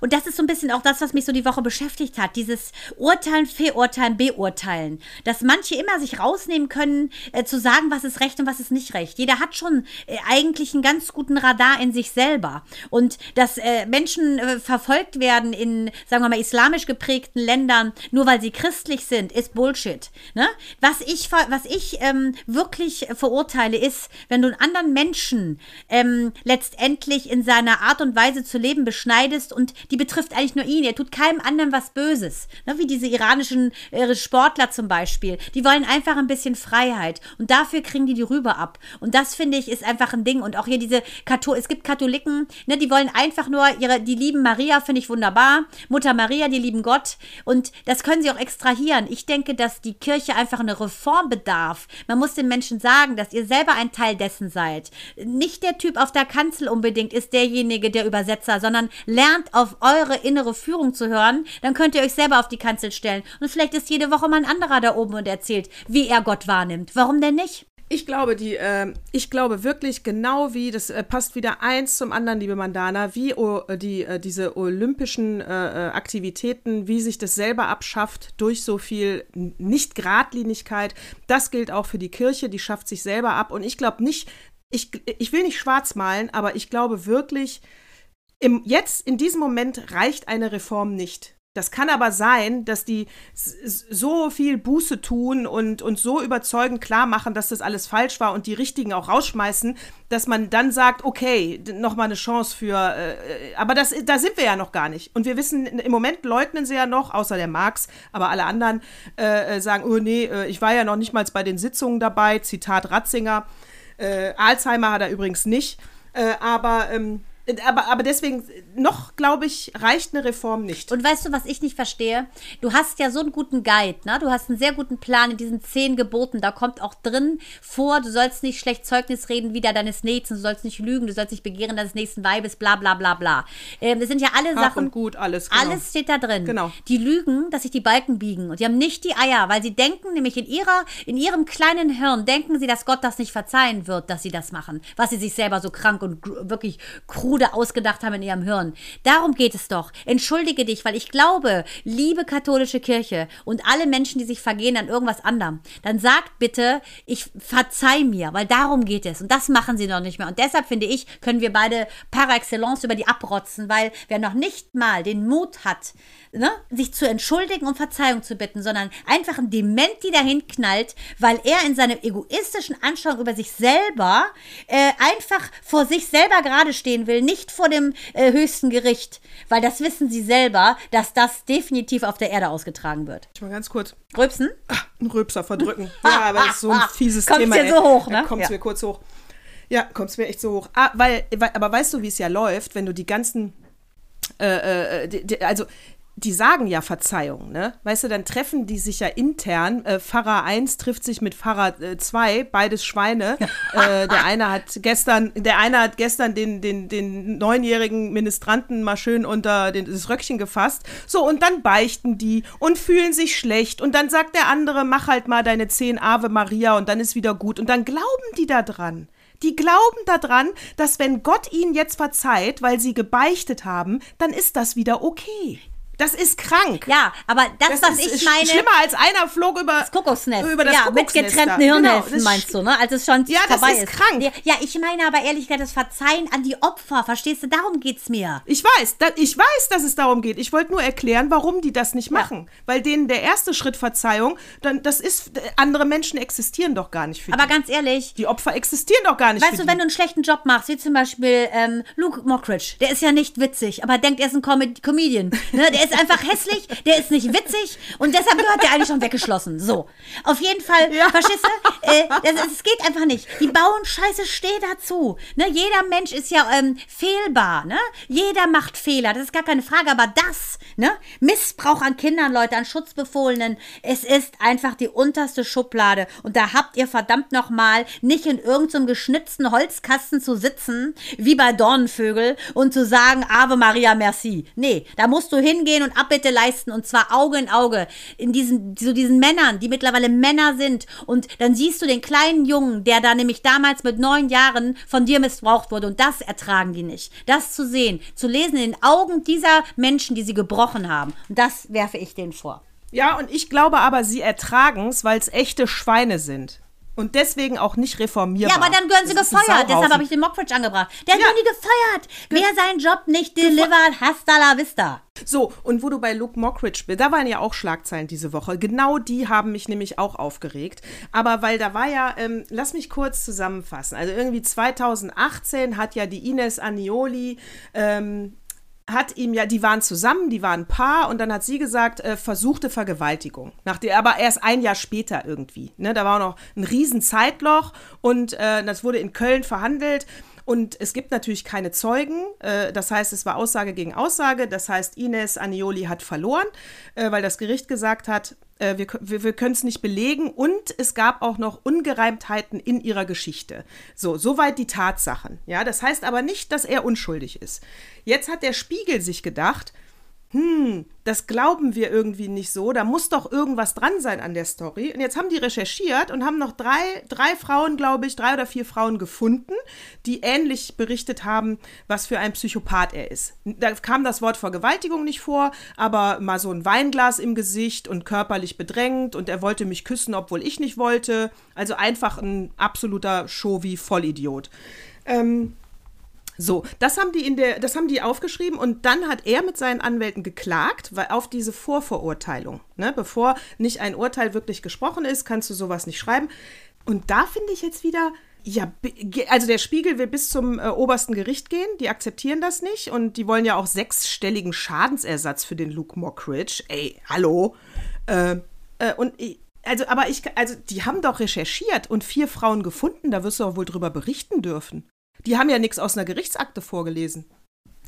und das ist so ein bisschen auch das, was mich so die Woche beschäftigt hat, dieses Urteilen, Verurteilen, Beurteilen. Dass manche immer sich rausnehmen können, äh, zu sagen, was ist recht und was ist nicht recht. Jeder hat schon äh, eigentlich einen ganz guten Radar in sich selber. Und dass äh, Menschen äh, verfolgt werden in, sagen wir mal, islamisch geprägten Ländern, nur weil sie christlich sind, ist Bullshit. Ne? Was ich, was ich ähm, wirklich verurteile, ist, wenn du einen anderen Menschen ähm, letztendlich in seiner Art und Weise zu leben beschneidest und die betrifft eigentlich nur ihn. Er tut keinem anderen was Böses. Ne? Wie diese iranischen äh, Sportler zum Beispiel. Die wollen einfach ein bisschen Freiheit und dafür kriegen die die rüber ab. Und das finde ich ist einfach ein Ding. Und auch hier diese Kathol es gibt Katholiken, ne, die wollen einfach nur ihre, die lieben Maria, finde ich wunderbar. Mutter Maria, die lieben Gott. Und das können sie auch extrahieren. Ich denke, dass die Kirche einfach eine Reform bedarf. Man muss den Menschen sagen, dass ihr selber ein Teil dessen seid. Nicht der Typ auf der Kanzel unbedingt ist derjenige, der Übersetzer, sondern lernt auf eure innere Führung zu hören. Dann könnt ihr euch selber auf die Kanzel stellen. Und vielleicht ist jede Woche mal ein anderer da oben und erzählt, wie er Gott wahrnimmt. Warum denn nicht? Ich glaube, die, äh, ich glaube wirklich genau wie, das äh, passt wieder eins zum anderen, liebe Mandana, wie oh, die, äh, diese olympischen äh, äh, Aktivitäten, wie sich das selber abschafft durch so viel Nicht-Gradlinigkeit. Das gilt auch für die Kirche, die schafft sich selber ab. Und ich glaube nicht, ich, ich will nicht schwarz malen, aber ich glaube wirklich, im, jetzt in diesem Moment reicht eine Reform nicht. Das kann aber sein, dass die so viel Buße tun und, und so überzeugend klar machen, dass das alles falsch war und die Richtigen auch rausschmeißen, dass man dann sagt, okay, nochmal eine Chance für, äh, aber das, da sind wir ja noch gar nicht. Und wir wissen, im Moment leugnen sie ja noch, außer der Marx, aber alle anderen äh, äh sagen, oh nee, äh, ich war ja noch nicht mal bei den Sitzungen dabei, Zitat Ratzinger. Äh, Alzheimer hat er übrigens nicht, äh, aber ähm, aber, aber deswegen, noch, glaube ich, reicht eine Reform nicht. Und weißt du, was ich nicht verstehe? Du hast ja so einen guten Guide, ne? Du hast einen sehr guten Plan in diesen zehn Geboten. Da kommt auch drin vor, du sollst nicht schlecht Zeugnis reden wieder deines Nächsten, du sollst nicht lügen, du sollst nicht begehren deines nächsten Weibes, bla bla bla bla. Ähm, das sind ja alle Ach Sachen. Und gut, alles. Genau. Alles steht da drin. Genau. Die lügen, dass sich die Balken biegen. Und die haben nicht die Eier, weil sie denken, nämlich in ihrer, in ihrem kleinen Hirn, denken sie, dass Gott das nicht verzeihen wird, dass sie das machen. Was sie sich selber so krank und wirklich krude ausgedacht haben in ihrem Hirn. Darum geht es doch. Entschuldige dich, weil ich glaube, liebe katholische Kirche und alle Menschen, die sich vergehen an irgendwas anderem, dann sagt bitte, ich verzeih mir, weil darum geht es. Und das machen sie noch nicht mehr. Und deshalb finde ich, können wir beide par excellence über die abrotzen, weil wer noch nicht mal den Mut hat, ne, sich zu entschuldigen und Verzeihung zu bitten, sondern einfach ein Dementi dahin knallt, weil er in seinem egoistischen Anschauung über sich selber äh, einfach vor sich selber gerade stehen will, nicht vor dem äh, höchsten Gericht, weil das wissen sie selber, dass das definitiv auf der Erde ausgetragen wird. Ich mal ganz kurz. Rübsen? Ach, ein Rübser verdrücken. Ja, aber das ist so ein *laughs* fieses Kommt's Thema. dir so hoch, ne? Kommt es Ja. mir kurz hoch. Ja, kommt mir echt so hoch. Ah, weil, weil, aber weißt du, wie es ja läuft, wenn du die ganzen, äh, äh, die, die, also die sagen ja Verzeihung, ne? Weißt du, dann treffen die sich ja intern. Äh, Pfarrer 1 trifft sich mit Pfarrer äh, 2, beides Schweine. äh, der eine hat gestern, der eine hat gestern den, den, den neunjährigen Ministranten mal schön unter den, das Röckchen gefasst. So, und dann beichten die und fühlen sich schlecht. Und dann sagt der andere, mach halt mal deine zehn Ave Maria und dann ist wieder gut. Und dann glauben die da dran. Die glauben daran, dass wenn Gott ihnen jetzt verzeiht, weil sie gebeichtet haben, dann ist das wieder okay. Das ist krank. Ja, aber das, was ist, ich ist meine. Schlimmer als einer flog über Das Kokosnest. Über das ja, mit Kuckucksnest getrennten da. Genau, Hirnhälften das meinst du, ne? Als es schon Ja, das vorbei ist krank. Ja, ja, ich meine aber ehrlich gesagt das Verzeihen an die Opfer. Verstehst du? Darum geht's mir. Ich weiß, da, ich weiß, dass es darum geht. Ich wollte nur erklären, warum die das nicht machen. Weil denen der erste Schritt Verzeihung, dann das ist, andere Menschen existieren doch gar nicht für Aber die. ganz ehrlich, Die Opfer existieren doch gar nicht Weißt du, die. wenn du einen schlechten Job machst, wie zum Beispiel ähm, Luke Mockridge, der ist ja nicht witzig, aber denkt, er ist ein Com Comedian. Ne? Der ist einfach hässlich, der ist nicht witzig und deshalb gehört der eigentlich schon weggeschlossen. So. Auf jeden Fall, Ja. verstehst du? Äh, das, geht einfach nicht. Die bauen Scheiße, steh dazu. Ne? Jeder Mensch ist ja ähm, fehlbar. Ne? Jeder macht Fehler, das ist gar keine Frage, aber das, ne? Missbrauch an Kindern, Leute, an Schutzbefohlenen, es ist einfach die unterste Schublade. Und da habt ihr verdammt nochmal nicht in irgendeinem geschnitzten Holzkasten zu sitzen, wie bei Dornenvögel, und zu sagen, Ave Maria, merci. Nee, da musst du hingehen und Abbitte leisten, und zwar Auge in Auge, in diesen, so diesen Männern, die mittlerweile Männer sind. Und dann siehst du den kleinen Jungen, der da nämlich damals mit neun Jahren von dir missbraucht wurde. Und das ertragen die nicht. Das zu sehen, zu lesen in den Augen dieser Menschen, die sie gebrochen haben. Und das werfe ich denen vor. ja, und ich glaube aber, sie ertragen es, weil es echte Schweine sind. Und deswegen auch nicht reformierbar. Ja, aber dann gehören sie Das gefeuert. Deshalb habe ich den Mockridge angebracht. Der Ja. hat nie gefeuert. Wer seinen Job nicht delivert, hasta la vista. So, und wo du bei Luke Mockridge bist, da waren ja auch Schlagzeilen diese Woche. Genau die haben mich nämlich auch aufgeregt. Aber weil da war ja, ähm, lass mich kurz zusammenfassen. Also irgendwie 2018 hat ja die Ines Anioli, ähm, hat ihm ja, die waren zusammen, die waren ein Paar und dann hat sie gesagt, äh, versuchte Vergewaltigung. Nach der, aber erst ein Jahr später irgendwie. Ne? Da war noch ein riesen Zeitloch und äh, das wurde in Köln verhandelt. Und es gibt natürlich keine Zeugen. Äh, das heißt, es war Aussage gegen Aussage. Das heißt, Ines Anioli hat verloren, äh, weil das Gericht gesagt hat, äh, wir, wir, wir können es nicht belegen. Und es gab auch noch Ungereimtheiten in ihrer Geschichte. So, soweit die Tatsachen. Ja, das heißt aber nicht, dass er unschuldig ist. Jetzt hat der Spiegel sich gedacht, hm, das glauben wir irgendwie nicht so, da muss doch irgendwas dran sein an der Story. Und jetzt haben die recherchiert und haben noch drei, drei Frauen, glaube ich, drei oder vier Frauen gefunden, die ähnlich berichtet haben, was für ein Psychopath er ist. Da kam das Wort Vergewaltigung nicht vor, aber mal so ein Weinglas im Gesicht und körperlich bedrängt und er wollte mich küssen, obwohl ich nicht wollte. Also einfach ein absoluter Show-wie-Vollidiot. Ähm, so, das haben die in der, das haben die aufgeschrieben und dann hat er mit seinen Anwälten geklagt, weil auf diese Vorverurteilung, ne, bevor nicht ein Urteil wirklich gesprochen ist, kannst du sowas nicht schreiben. Und da finde ich jetzt wieder, ja, also der Spiegel will bis zum äh, obersten Gericht gehen, die akzeptieren das nicht und die wollen ja auch sechsstelligen Schadensersatz für den Luke Mockridge. Ey, hallo. Äh, äh, und also, aber ich, also die haben doch recherchiert und vier Frauen gefunden, da wirst du auch wohl drüber berichten dürfen. Die haben ja nichts aus einer Gerichtsakte vorgelesen.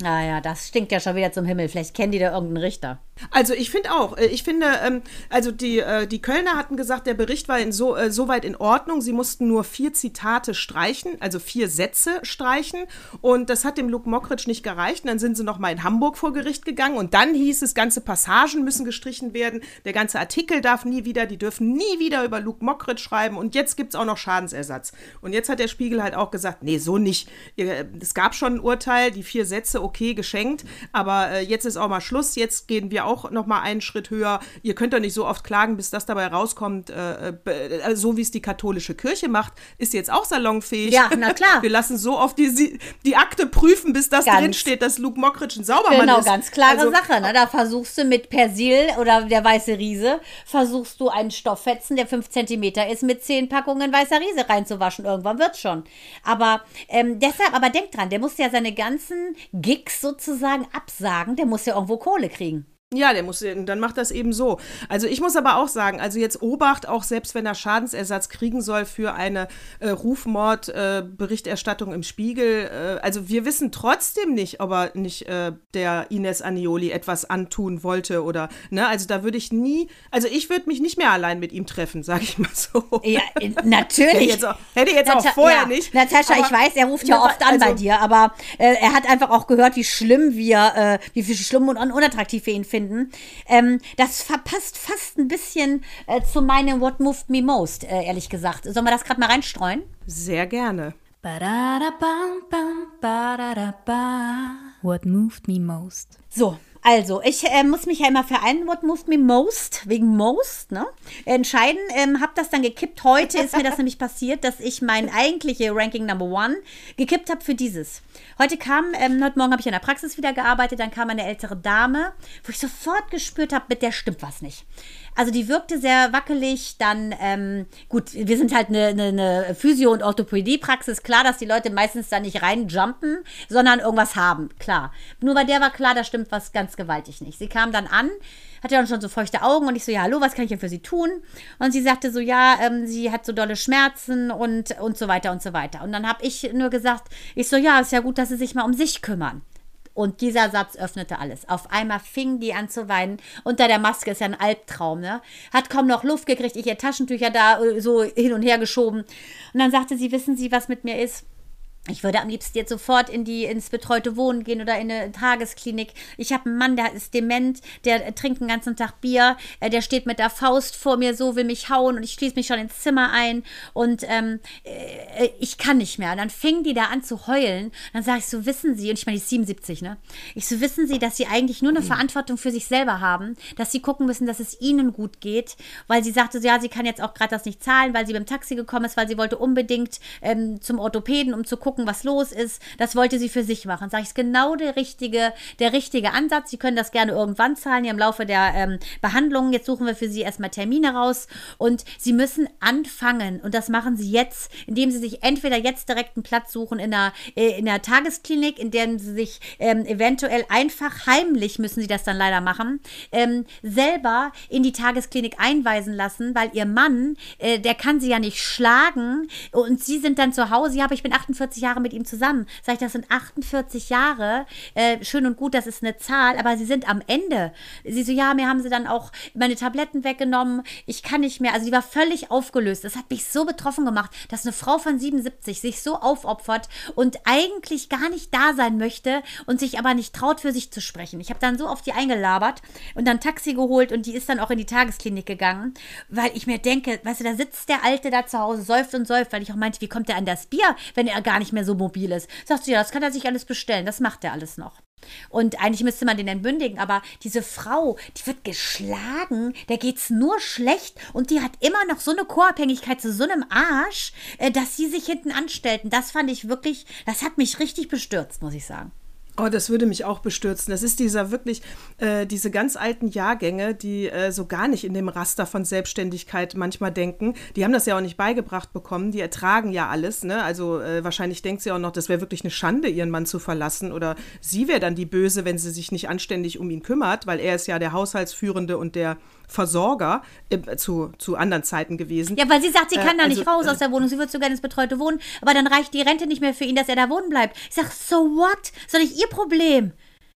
Naja, das stinkt ja schon wieder zum Himmel. Vielleicht kennen die da irgendeinen Richter. Also ich finde auch. Äh, ich finde, ähm, also die, äh, die Kölner hatten gesagt, der Bericht war so, äh, soweit in Ordnung. Sie mussten nur vier Zitate streichen, also vier Sätze streichen. Und das hat dem Luke Mockridge nicht gereicht. Und dann sind sie noch mal in Hamburg vor Gericht gegangen. Und dann hieß es, ganze Passagen müssen gestrichen werden. Der ganze Artikel darf nie wieder, die dürfen nie wieder über Luke Mockridge schreiben. Und jetzt gibt es auch noch Schadensersatz. Und jetzt hat der Spiegel halt auch gesagt, nee, so nicht. Es gab schon ein Urteil, die vier Sätze okay geschenkt, aber jetzt ist auch mal Schluss. Jetzt gehen wir auch noch mal einen Schritt höher. Ihr könnt doch nicht so oft klagen, bis das dabei rauskommt. Äh, äh, so wie es die katholische Kirche macht, ist jetzt auch salonfähig. Ja, na klar. *laughs* Wir lassen so oft die, die Akte prüfen, bis das drin steht, dass Luke Mockridge ein Saubermann genau, ist. Genau, ganz klare also, Sache. Ne? Da versuchst du mit Persil oder der weiße Riese, versuchst du einen Stofffetzen, der 5 cm ist, mit 10 Packungen weißer Riese reinzuwaschen. Irgendwann wird schon. Aber ähm, deshalb, aber denk dran, der muss ja seine ganzen Gigs sozusagen absagen, der muss ja irgendwo Kohle kriegen. Ja, der muss, dann macht das eben so. Also ich muss aber auch sagen, also jetzt Obacht, auch selbst wenn er Schadensersatz kriegen soll für eine äh, Rufmord-Berichterstattung äh, im Spiegel. Äh, also wir wissen trotzdem nicht, ob er nicht äh, der Ines Anioli etwas antun wollte oder, ne, also da würde ich nie, also ich würde mich nicht mehr allein mit ihm treffen, sage ich mal so. Ja, *laughs* natürlich. hätte ich jetzt auch, hätte jetzt Nata auch vorher ja, nicht. Natascha, ich weiß, er ruft ja oft an also, bei dir, aber äh, er hat einfach auch gehört, wie schlimm wir, äh, wie schlimm und unattraktiv wir ihn finden finden. Ähm, das verpasst fast ein bisschen äh, zu meinem What Moved Me Most, äh, ehrlich gesagt. Sollen wir das gerade mal reinstreuen? Sehr gerne. What moved me most. So, also, ich äh, muss mich ja immer für einen What Moved Me Most, wegen Most, ne, entscheiden. Ähm, hab das dann gekippt. Heute ist mir das *laughs* nämlich passiert, dass ich mein eigentliche Ranking Number One gekippt habe für dieses. Heute kam, ähm, heute Morgen habe ich in der Praxis wieder gearbeitet, dann kam eine ältere Dame, wo ich sofort gespürt habe, mit der stimmt was nicht. Also die wirkte sehr wackelig. Dann, ähm, gut, wir sind halt eine, eine, eine Physio- und Orthopädie-Praxis. Klar, dass die Leute meistens da nicht reinjumpen, sondern irgendwas haben. Klar. Nur bei der war klar, da stimmt was ganz gewaltig nicht. Sie kam dann an, hatte dann schon so feuchte Augen und ich so, ja, hallo, was kann ich denn für Sie tun? Und sie sagte so, ja, ähm, sie hat so dolle Schmerzen und, und so weiter und so weiter. Und dann habe ich nur gesagt, ich so, ja, ist ja gut, dass Sie sich mal um sich kümmern. Und dieser Satz öffnete alles. Auf einmal fing die an zu weinen. Unter der Maske ist ja ein Albtraum, ne? Hat kaum noch Luft gekriegt, ich ihr Taschentücher da äh, so hin und her geschoben. Und dann sagte sie, wissen Sie, was mit mir ist? Ich würde am liebsten jetzt sofort in die, ins betreute Wohnen gehen oder in eine Tagesklinik. Ich habe einen Mann, der ist dement, der trinkt den ganzen Tag Bier, äh, der steht mit der Faust vor mir so, will mich hauen und ich schließe mich schon ins Zimmer ein und ähm, äh, ich kann nicht mehr. Und dann fing die da an zu heulen. Dann sage ich so, wissen Sie, und ich meine, die ist 77, ne? Ich so, wissen Sie, dass Sie eigentlich nur eine mhm. Verantwortung für sich selber haben, dass Sie gucken müssen, dass es Ihnen gut geht, weil sie sagte, so, ja, sie kann jetzt auch gerade das nicht zahlen, weil sie beim Taxi gekommen ist, weil sie wollte unbedingt ähm, zum Orthopäden, um zu gucken, gucken, was los ist. Das wollte sie für sich machen. Sage ich, ist genau der richtige, der richtige Ansatz. Sie können das gerne irgendwann zahlen, ja im Laufe der ähm, Behandlung. Jetzt suchen wir für Sie erstmal Termine raus und Sie müssen anfangen und das machen Sie jetzt, indem Sie sich entweder jetzt direkt einen Platz suchen in der, äh, in der Tagesklinik, in der Sie sich ähm, eventuell einfach heimlich, müssen Sie das dann leider machen, ähm, selber in die Tagesklinik einweisen lassen, weil Ihr Mann, äh, der kann Sie ja nicht schlagen und Sie sind dann zu Hause, ja, aber ich bin 48 Jahre Jahre mit ihm zusammen. Sag ich, das sind 48 Jahre. Äh, schön und gut, das ist eine Zahl, aber sie sind am Ende. Sie so, ja, mir haben sie dann auch meine Tabletten weggenommen. Ich kann nicht mehr. Also die war völlig aufgelöst. Das hat mich so betroffen gemacht, dass eine Frau von 77 sich so aufopfert und eigentlich gar nicht da sein möchte und sich aber nicht traut, für sich zu sprechen. Ich habe dann so auf die eingelabert und dann Taxi geholt und die ist dann auch in die Tagesklinik gegangen, weil ich mir denke, weißt du, da sitzt der Alte da zu Hause, säuft und säuft, weil ich auch meinte, wie kommt er an das Bier, wenn er gar nicht mehr so mobil ist? Sagst du, ja, das kann er sich alles bestellen, das macht er alles noch. Und eigentlich müsste man den entbündigen, aber diese Frau, die wird geschlagen, der geht's nur schlecht und die hat immer noch so eine Co-Abhängigkeit zu so einem Arsch, äh, dass sie sich hinten anstellten. Das fand ich wirklich, das hat mich richtig bestürzt, muss ich sagen. Oh, das würde mich auch bestürzen. Das ist dieser wirklich, äh, diese ganz alten Jahrgänge, die äh, so gar nicht in dem Raster von Selbstständigkeit manchmal denken. Die haben das ja auch nicht beigebracht bekommen. Die ertragen ja alles. Ne? Also äh, wahrscheinlich denkt sie auch noch, das wäre wirklich eine Schande, ihren Mann zu verlassen. Oder sie wäre dann die Böse, wenn sie sich nicht anständig um ihn kümmert, weil er ist ja der Haushaltsführende und der Versorger äh, zu, zu anderen Zeiten gewesen. Ja, weil sie sagt, sie kann Äh, da also, nicht raus äh, aus der Wohnung. Sie wird so gerne ins betreute Wohnen, aber dann reicht die Rente nicht mehr für ihn, dass er da wohnen bleibt. Ich sag, so what? Soll ich ihr Problem?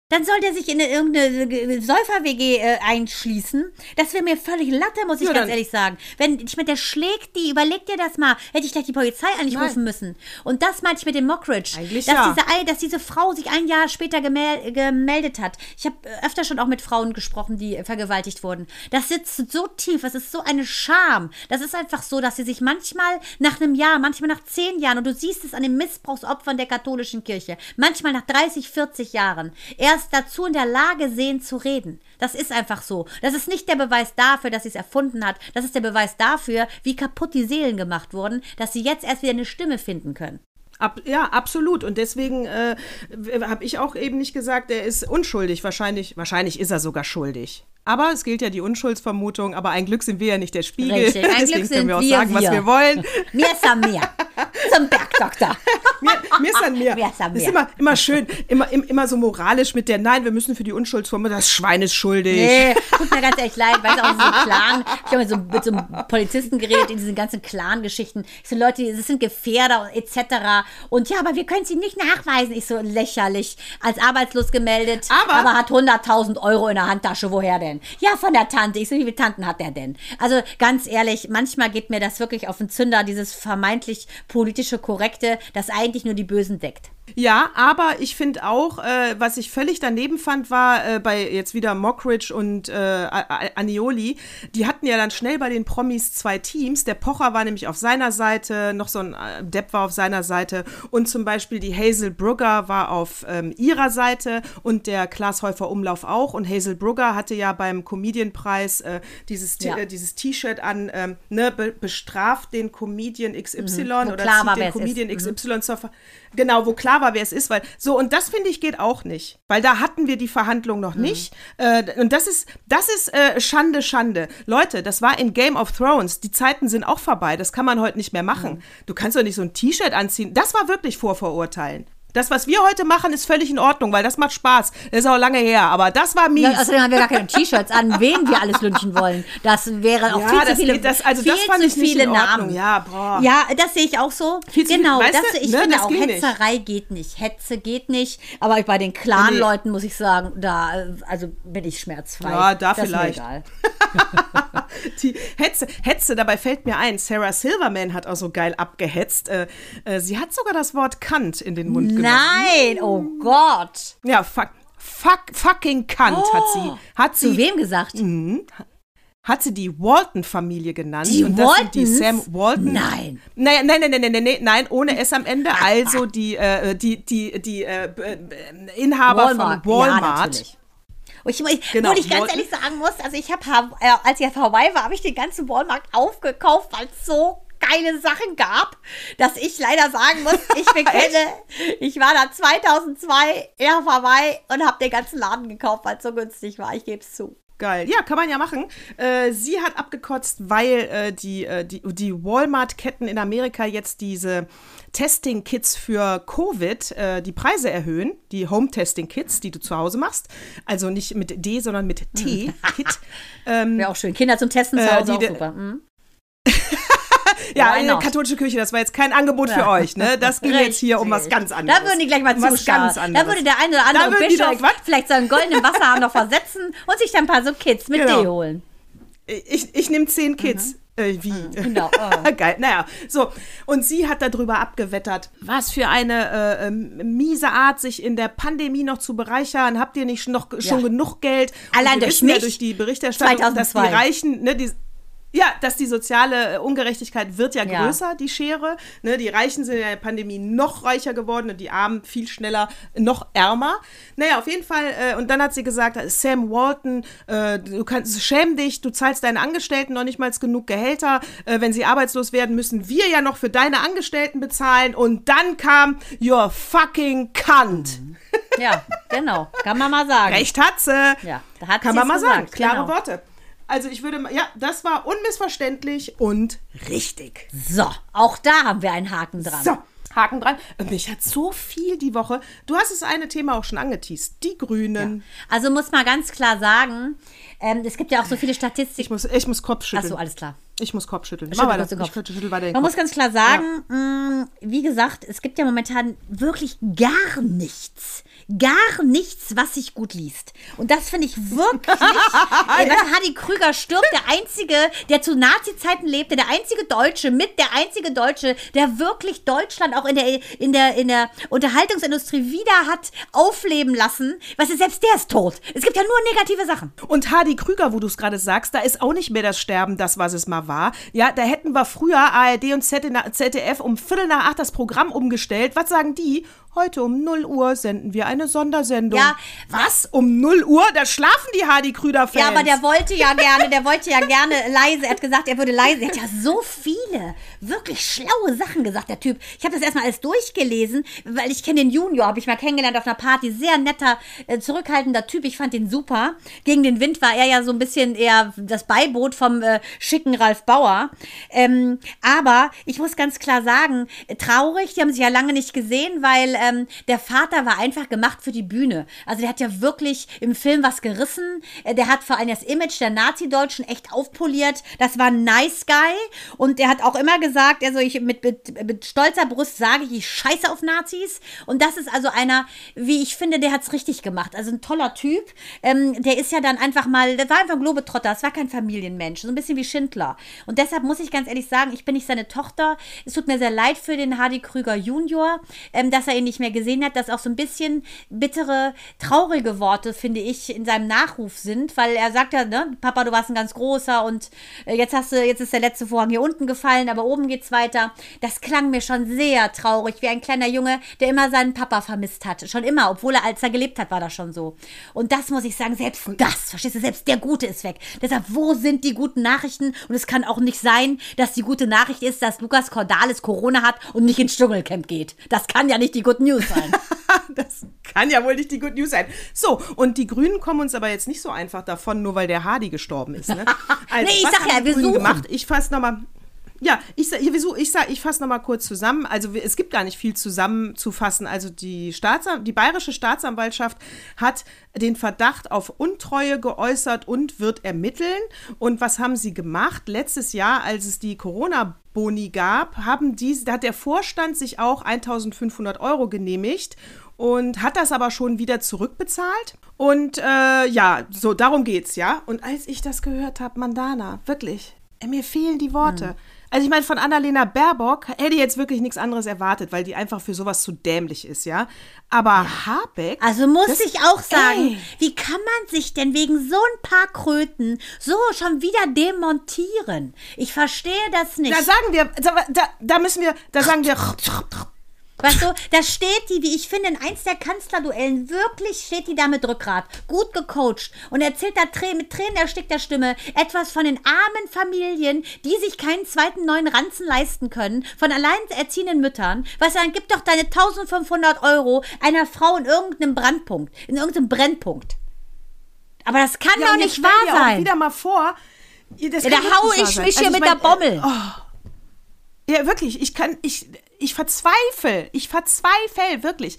Dann soll der sich in eine, irgendeine Säufer-WG äh, einschließen. Das wäre mir völlig Latte, muss ich Ja, ganz ehrlich sagen. Wenn, ich meine, der schlägt die, überleg dir das mal. Hätte ich gleich die Polizei eigentlich Nein. rufen müssen. Und das meinte ich mit dem Mockridge. Eigentlich dass, ja. diese, dass diese Frau sich ein Jahr später gemel gemeldet hat. Ich habe öfter schon auch mit Frauen gesprochen, die äh, vergewaltigt wurden. Das sitzt so tief, es ist so eine Scham. Das ist einfach so, dass sie sich manchmal nach einem Jahr, manchmal nach zehn Jahren, und du siehst es an den Missbrauchsopfern der katholischen Kirche, manchmal nach 30, 40 Jahren, erst dazu in der Lage sehen zu reden. Das ist einfach so. Das ist nicht der Beweis dafür, dass sie es erfunden hat. Das ist der Beweis dafür, wie kaputt die Seelen gemacht wurden, dass sie jetzt erst wieder eine Stimme finden können. Ab, ja, absolut. Und deswegen äh, habe ich auch eben nicht gesagt, er ist unschuldig. Wahrscheinlich, wahrscheinlich ist er sogar schuldig. Aber es gilt ja die Unschuldsvermutung. Aber ein Glück sind wir ja nicht der Spiegel. Richtig, ein deswegen Glück können wir auch wir sagen, was wir. wir wollen. Mir ist am Meer. Zum Bergdoktor. *laughs* Mir, mir ist an mir. Mir ist an Das ist mir. immer, immer schön, immer, im- immer so moralisch mit der, nein, wir müssen für die Unschuldsvermutung, das Schwein ist schuldig. Nee, tut mir ganz ehrlich leid, weil es auch so Clan, ich habe mit so, mit so einem Polizisten geredet in diesen ganzen Clan-Geschichten. Ich so, Leute, das sind Gefährder und etc. Und ja, aber wir können sie nicht nachweisen. Ich so, lächerlich. Als arbeitslos gemeldet, Aber- aber, hat 100.000 Euro in der Handtasche. Woher denn? Ja, von der Tante. Ich so, wie viele Tanten hat der denn? Also ganz ehrlich, manchmal geht mir das wirklich auf den Zünder, dieses vermeintlich politische Korrekte, das eigentlich nur die Bösen deckt. Ja, aber ich finde auch, äh, was ich völlig daneben fand, war äh, bei jetzt wieder Mockridge und äh, Anioli, die hatten ja dann schnell bei den Promis zwei Teams. Der Pocher war nämlich auf seiner Seite, noch so ein äh, Depp war auf seiner Seite und zum Beispiel die Hazel Brugger war auf ähm, ihrer Seite und der Klaas Häufer Umlauf auch. Und Hazel Brugger hatte ja beim Comedianpreis äh, dieses Ja. äh, dieses T-Shirt an, ähm, ne, be bestraft den Comedian XY Mhm. Oder klar zieht den. Comedian Mhm. XY zur Ver Genau, wo klar war, wer es ist, weil so und das finde ich geht auch nicht, weil da hatten wir die Verhandlung noch nicht äh, und das ist das ist äh, Schande Schande. Leute, das war in Game of Thrones, die Zeiten sind auch vorbei, das kann man heute nicht mehr machen. Du kannst doch nicht so ein T-Shirt anziehen. Das war wirklich Vorverurteilen. Das, was wir heute machen, ist völlig in Ordnung, weil das macht Spaß. Das ist auch lange her, aber das war mies. Ja, außerdem haben wir gar keine T-Shirts an, wen wir alles lynchen wollen. Das wäre auch Ja, viel zu das viele, geht- das- also viel das fand zu ich viele in. Namen. Ja, boah. Ja, das sehe ich auch so. Viel viel- genau, weißt das, ich Ne, finde auch, ging nicht. Hetzerei geht nicht. Hetze geht nicht. Aber bei den Clan-Leuten muss ich sagen, da äh, also bin ich schmerzfrei. Ja, da das vielleicht. Ist mir egal. *laughs* Die Hetze, Hetze, dabei fällt mir ein, Sarah Silverman hat auch so geil abgehetzt. Äh, äh, sie hat sogar das Wort Kant in den Mund genommen. Nein, oh Gott. Ja, fuck, fuck, fucking Kant hat sie. Hat Zu sie, wem gesagt? hat sie die Walton-Familie genannt. Die und das sind die? Sam Walton. Nein. Nein, nein, nein, nein, nein, nein, nein, ohne S am Ende. Also die, äh, die, die, die äh, äh, Inhaber von Ja, Walmart. Und ich, ich, Genau, wo ich ganz Walton. ehrlich sagen muss, also ich habe, äh, als ich auf Hawaii war, habe ich den ganzen Walmart aufgekauft, weil es so geile Sachen gab, dass ich leider sagen muss, ich *laughs* bekenne, ich war da 2002 in Hawaii und habe den ganzen Laden gekauft, weil es so günstig war. Ich gebe es zu. Geil. Ja, kann man ja machen. Äh, sie hat abgekotzt, weil äh, die, äh, die, die Walmart-Ketten in Amerika jetzt diese Testing-Kits für Covid äh, die Preise erhöhen. Die Home-Testing-Kits, die du zu Hause machst. Also nicht mit D, sondern mit T. Kit. *laughs* ähm, Wäre auch schön. Kinder zum Testen zu Äh, Hause die auch super. Mhm. *laughs* Ja, not? katholische Kirche, das war jetzt kein Angebot für Ja. euch, ne? Das ging jetzt hier um was ganz anderes. Da würden die gleich mal Um zuschauen. Da würde der eine oder andere Bischof direkt, vielleicht seinen goldenen Wasserhahn noch versetzen und sich dann ein paar so Kids mit Genau. Tee holen. Ich, ich nehme zehn Kids. Äh, wie? Genau. Oh. *laughs* Geil. Naja, so. Und sie hat darüber abgewettert, was für eine äh, ähm, miese Art, sich in der Pandemie noch zu bereichern. Habt ihr nicht schon, noch, schon genug Geld? Allein durch wissen ja mich durch die Berichterstattung, dass die 2002. Reichen, ne, die, ja, dass die soziale äh, Ungerechtigkeit wird ja Ja. größer, die Schere. Ne, die Reichen sind in der Pandemie noch reicher geworden und die Armen viel schneller noch ärmer. Naja, auf jeden Fall. Äh, und dann hat sie gesagt, Sam Walton, äh, du kannst, schäm dich, du zahlst deinen Angestellten noch nicht mal genug Gehälter. Äh, wenn sie arbeitslos werden, müssen wir ja noch für deine Angestellten bezahlen. Und dann kam Your fucking cunt. Ja, genau. Kann man mal sagen. Recht hat sie. Ja, da hat Kann man mal gesagt, sagen. Klare genau. Worte. Also ich würde mal, ja, das war unmissverständlich und richtig. So, auch da haben wir einen Haken dran. So, Haken dran. Mich hat so viel die Woche. Du hast das eine Thema auch schon angeteased. Die Grünen. Also muss man ganz klar sagen, ähm, es gibt ja auch so viele Ich Statistiken. muss, ich muss Kopf schütteln. Achso, alles klar. Ich muss Kopf schütteln. Schüttel Mach Kopf. Ich schüttel weiter Man Kopf. muss ganz klar sagen, mh, wie gesagt, es gibt ja momentan wirklich gar nichts. Gar nichts, was sich gut liest. Und das finde ich wirklich. ey, du, Hardy Krüger stirbt, der einzige, der zu Nazi-Zeiten lebte, der einzige Deutsche, mit der einzige Deutsche, der wirklich Deutschland auch in der, in der, in der Unterhaltungsindustrie wieder hat aufleben lassen. Weißt du, selbst der ist tot. Es gibt ja nur negative Sachen. Und Hardy Krüger, wo du es gerade sagst, da ist auch nicht mehr das Sterben das, was es mal war. Ja, da hätten wir früher ARD und ZDF um Viertel nach acht das Programm umgestellt. Was sagen die? Heute um 0 Uhr senden wir eine Sondersendung. Ja, was? Um 0 Uhr? Da schlafen die Hardy Krüger-Fans. Ja, aber der wollte ja gerne, der wollte ja gerne leise. Er hat gesagt, er würde leise. Er hat ja so viele wirklich schlaue Sachen gesagt, der Typ. Ich habe das erstmal alles durchgelesen, weil ich kenne den Junior, habe ich mal kennengelernt auf einer Party. Sehr netter, äh, zurückhaltender Typ. Ich fand den super. Gegen den Wind war er ja so ein bisschen eher das Beiboot vom äh, schicken Ralf Bauer. Ähm, aber ich muss ganz klar sagen, traurig, die haben sich ja lange nicht gesehen, weil ähm, der Vater war einfach gemacht für die Bühne. Also der hat ja wirklich im Film was gerissen. Äh, Der hat vor allem das Image der Nazi-Deutschen echt aufpoliert. Das war ein nice Guy. Und der hat auch immer gesagt, also ich mit, mit, mit stolzer Brust sage ich, ich scheiße auf Nazis. Und das ist also einer, wie ich finde, der hat es richtig gemacht. Also ein toller Typ. Ähm, der ist ja dann einfach mal, der war einfach ein Globetrotter, das war kein Familienmensch. So ein bisschen wie Schindler. Und deshalb muss ich ganz ehrlich sagen, ich bin nicht seine Tochter. Es tut mir sehr leid für den Hardy Krüger Junior, ähm, dass er ihn nicht mehr gesehen hat, dass auch so ein bisschen bittere, traurige Worte, finde ich, in seinem Nachruf sind, weil er sagt ja, ne, Papa, du warst ein ganz großer und äh, jetzt hast du, jetzt ist der letzte Vorhang hier unten gefallen, aber oben geht's weiter. Das klang mir schon sehr traurig, wie ein kleiner Junge, der immer seinen Papa vermisst hat. Schon immer, obwohl er, als er gelebt hat, war das schon so. Und das muss ich sagen, selbst das, verstehst du, selbst der Gute ist weg. Deshalb, wo sind die guten Nachrichten? Und es kann auch nicht sein, dass die gute Nachricht ist, dass Lukas Cordalis Corona hat und nicht ins Dschungelcamp geht. Das kann ja nicht die Good News sein. *laughs* *laughs* Das kann ja wohl nicht die Good News sein. So, und die Grünen kommen uns aber jetzt nicht so einfach davon, nur weil der Hardy gestorben ist. Ne? *laughs* Also, Nee, ich sag ja, wir Grünen suchen. gemacht? Ich fasse nochmal. Ja, ich, ich, ich, sag- ich fasse nochmal kurz zusammen. Also es gibt gar nicht viel zusammenzufassen. Also die, Staatsan die bayerische Staatsanwaltschaft hat den Verdacht auf Untreue geäußert und wird ermitteln. Und was haben sie gemacht? Letztes Jahr, als es die Corona-Boni gab, haben die, da hat der Vorstand sich auch 1500 Euro genehmigt und hat das aber schon wieder zurückbezahlt. Und äh, ja, so darum geht's, ja. Und als ich das gehört habe, Mandana, wirklich, äh, mir fehlen die Worte. Also ich meine, von Annalena Baerbock hätte ich jetzt wirklich nichts anderes erwartet, weil die einfach für sowas zu dämlich ist, ja. Aber Habeck. Also muss ich auch sagen, Ey. wie kann man sich denn wegen so ein paar Kröten so schon wieder demontieren? Ich verstehe das nicht. Da sagen wir, da, da müssen wir, da sagen wir, *laughs* Weißt du, da steht die, wie ich finde, in eins der Kanzlerduellen, wirklich steht die da mit Rückgrat, gut gecoacht und erzählt da mit Tränen erstickter Stimme etwas von den armen Familien, die sich keinen zweiten neuen Ranzen leisten können, von alleinerziehenden Müttern. Weißt du, dann gib doch deine 1500 Euro einer Frau in irgendeinem Brandpunkt, in irgendeinem Brennpunkt. Aber das kann Ja, doch nicht wahr auch sein. wieder mal vor, das Ja, da hau ich mich Also hier mit mein, der Bommel. äh, oh. Ja, wirklich, ich kann, ich, ich verzweifle, ich verzweifle, wirklich.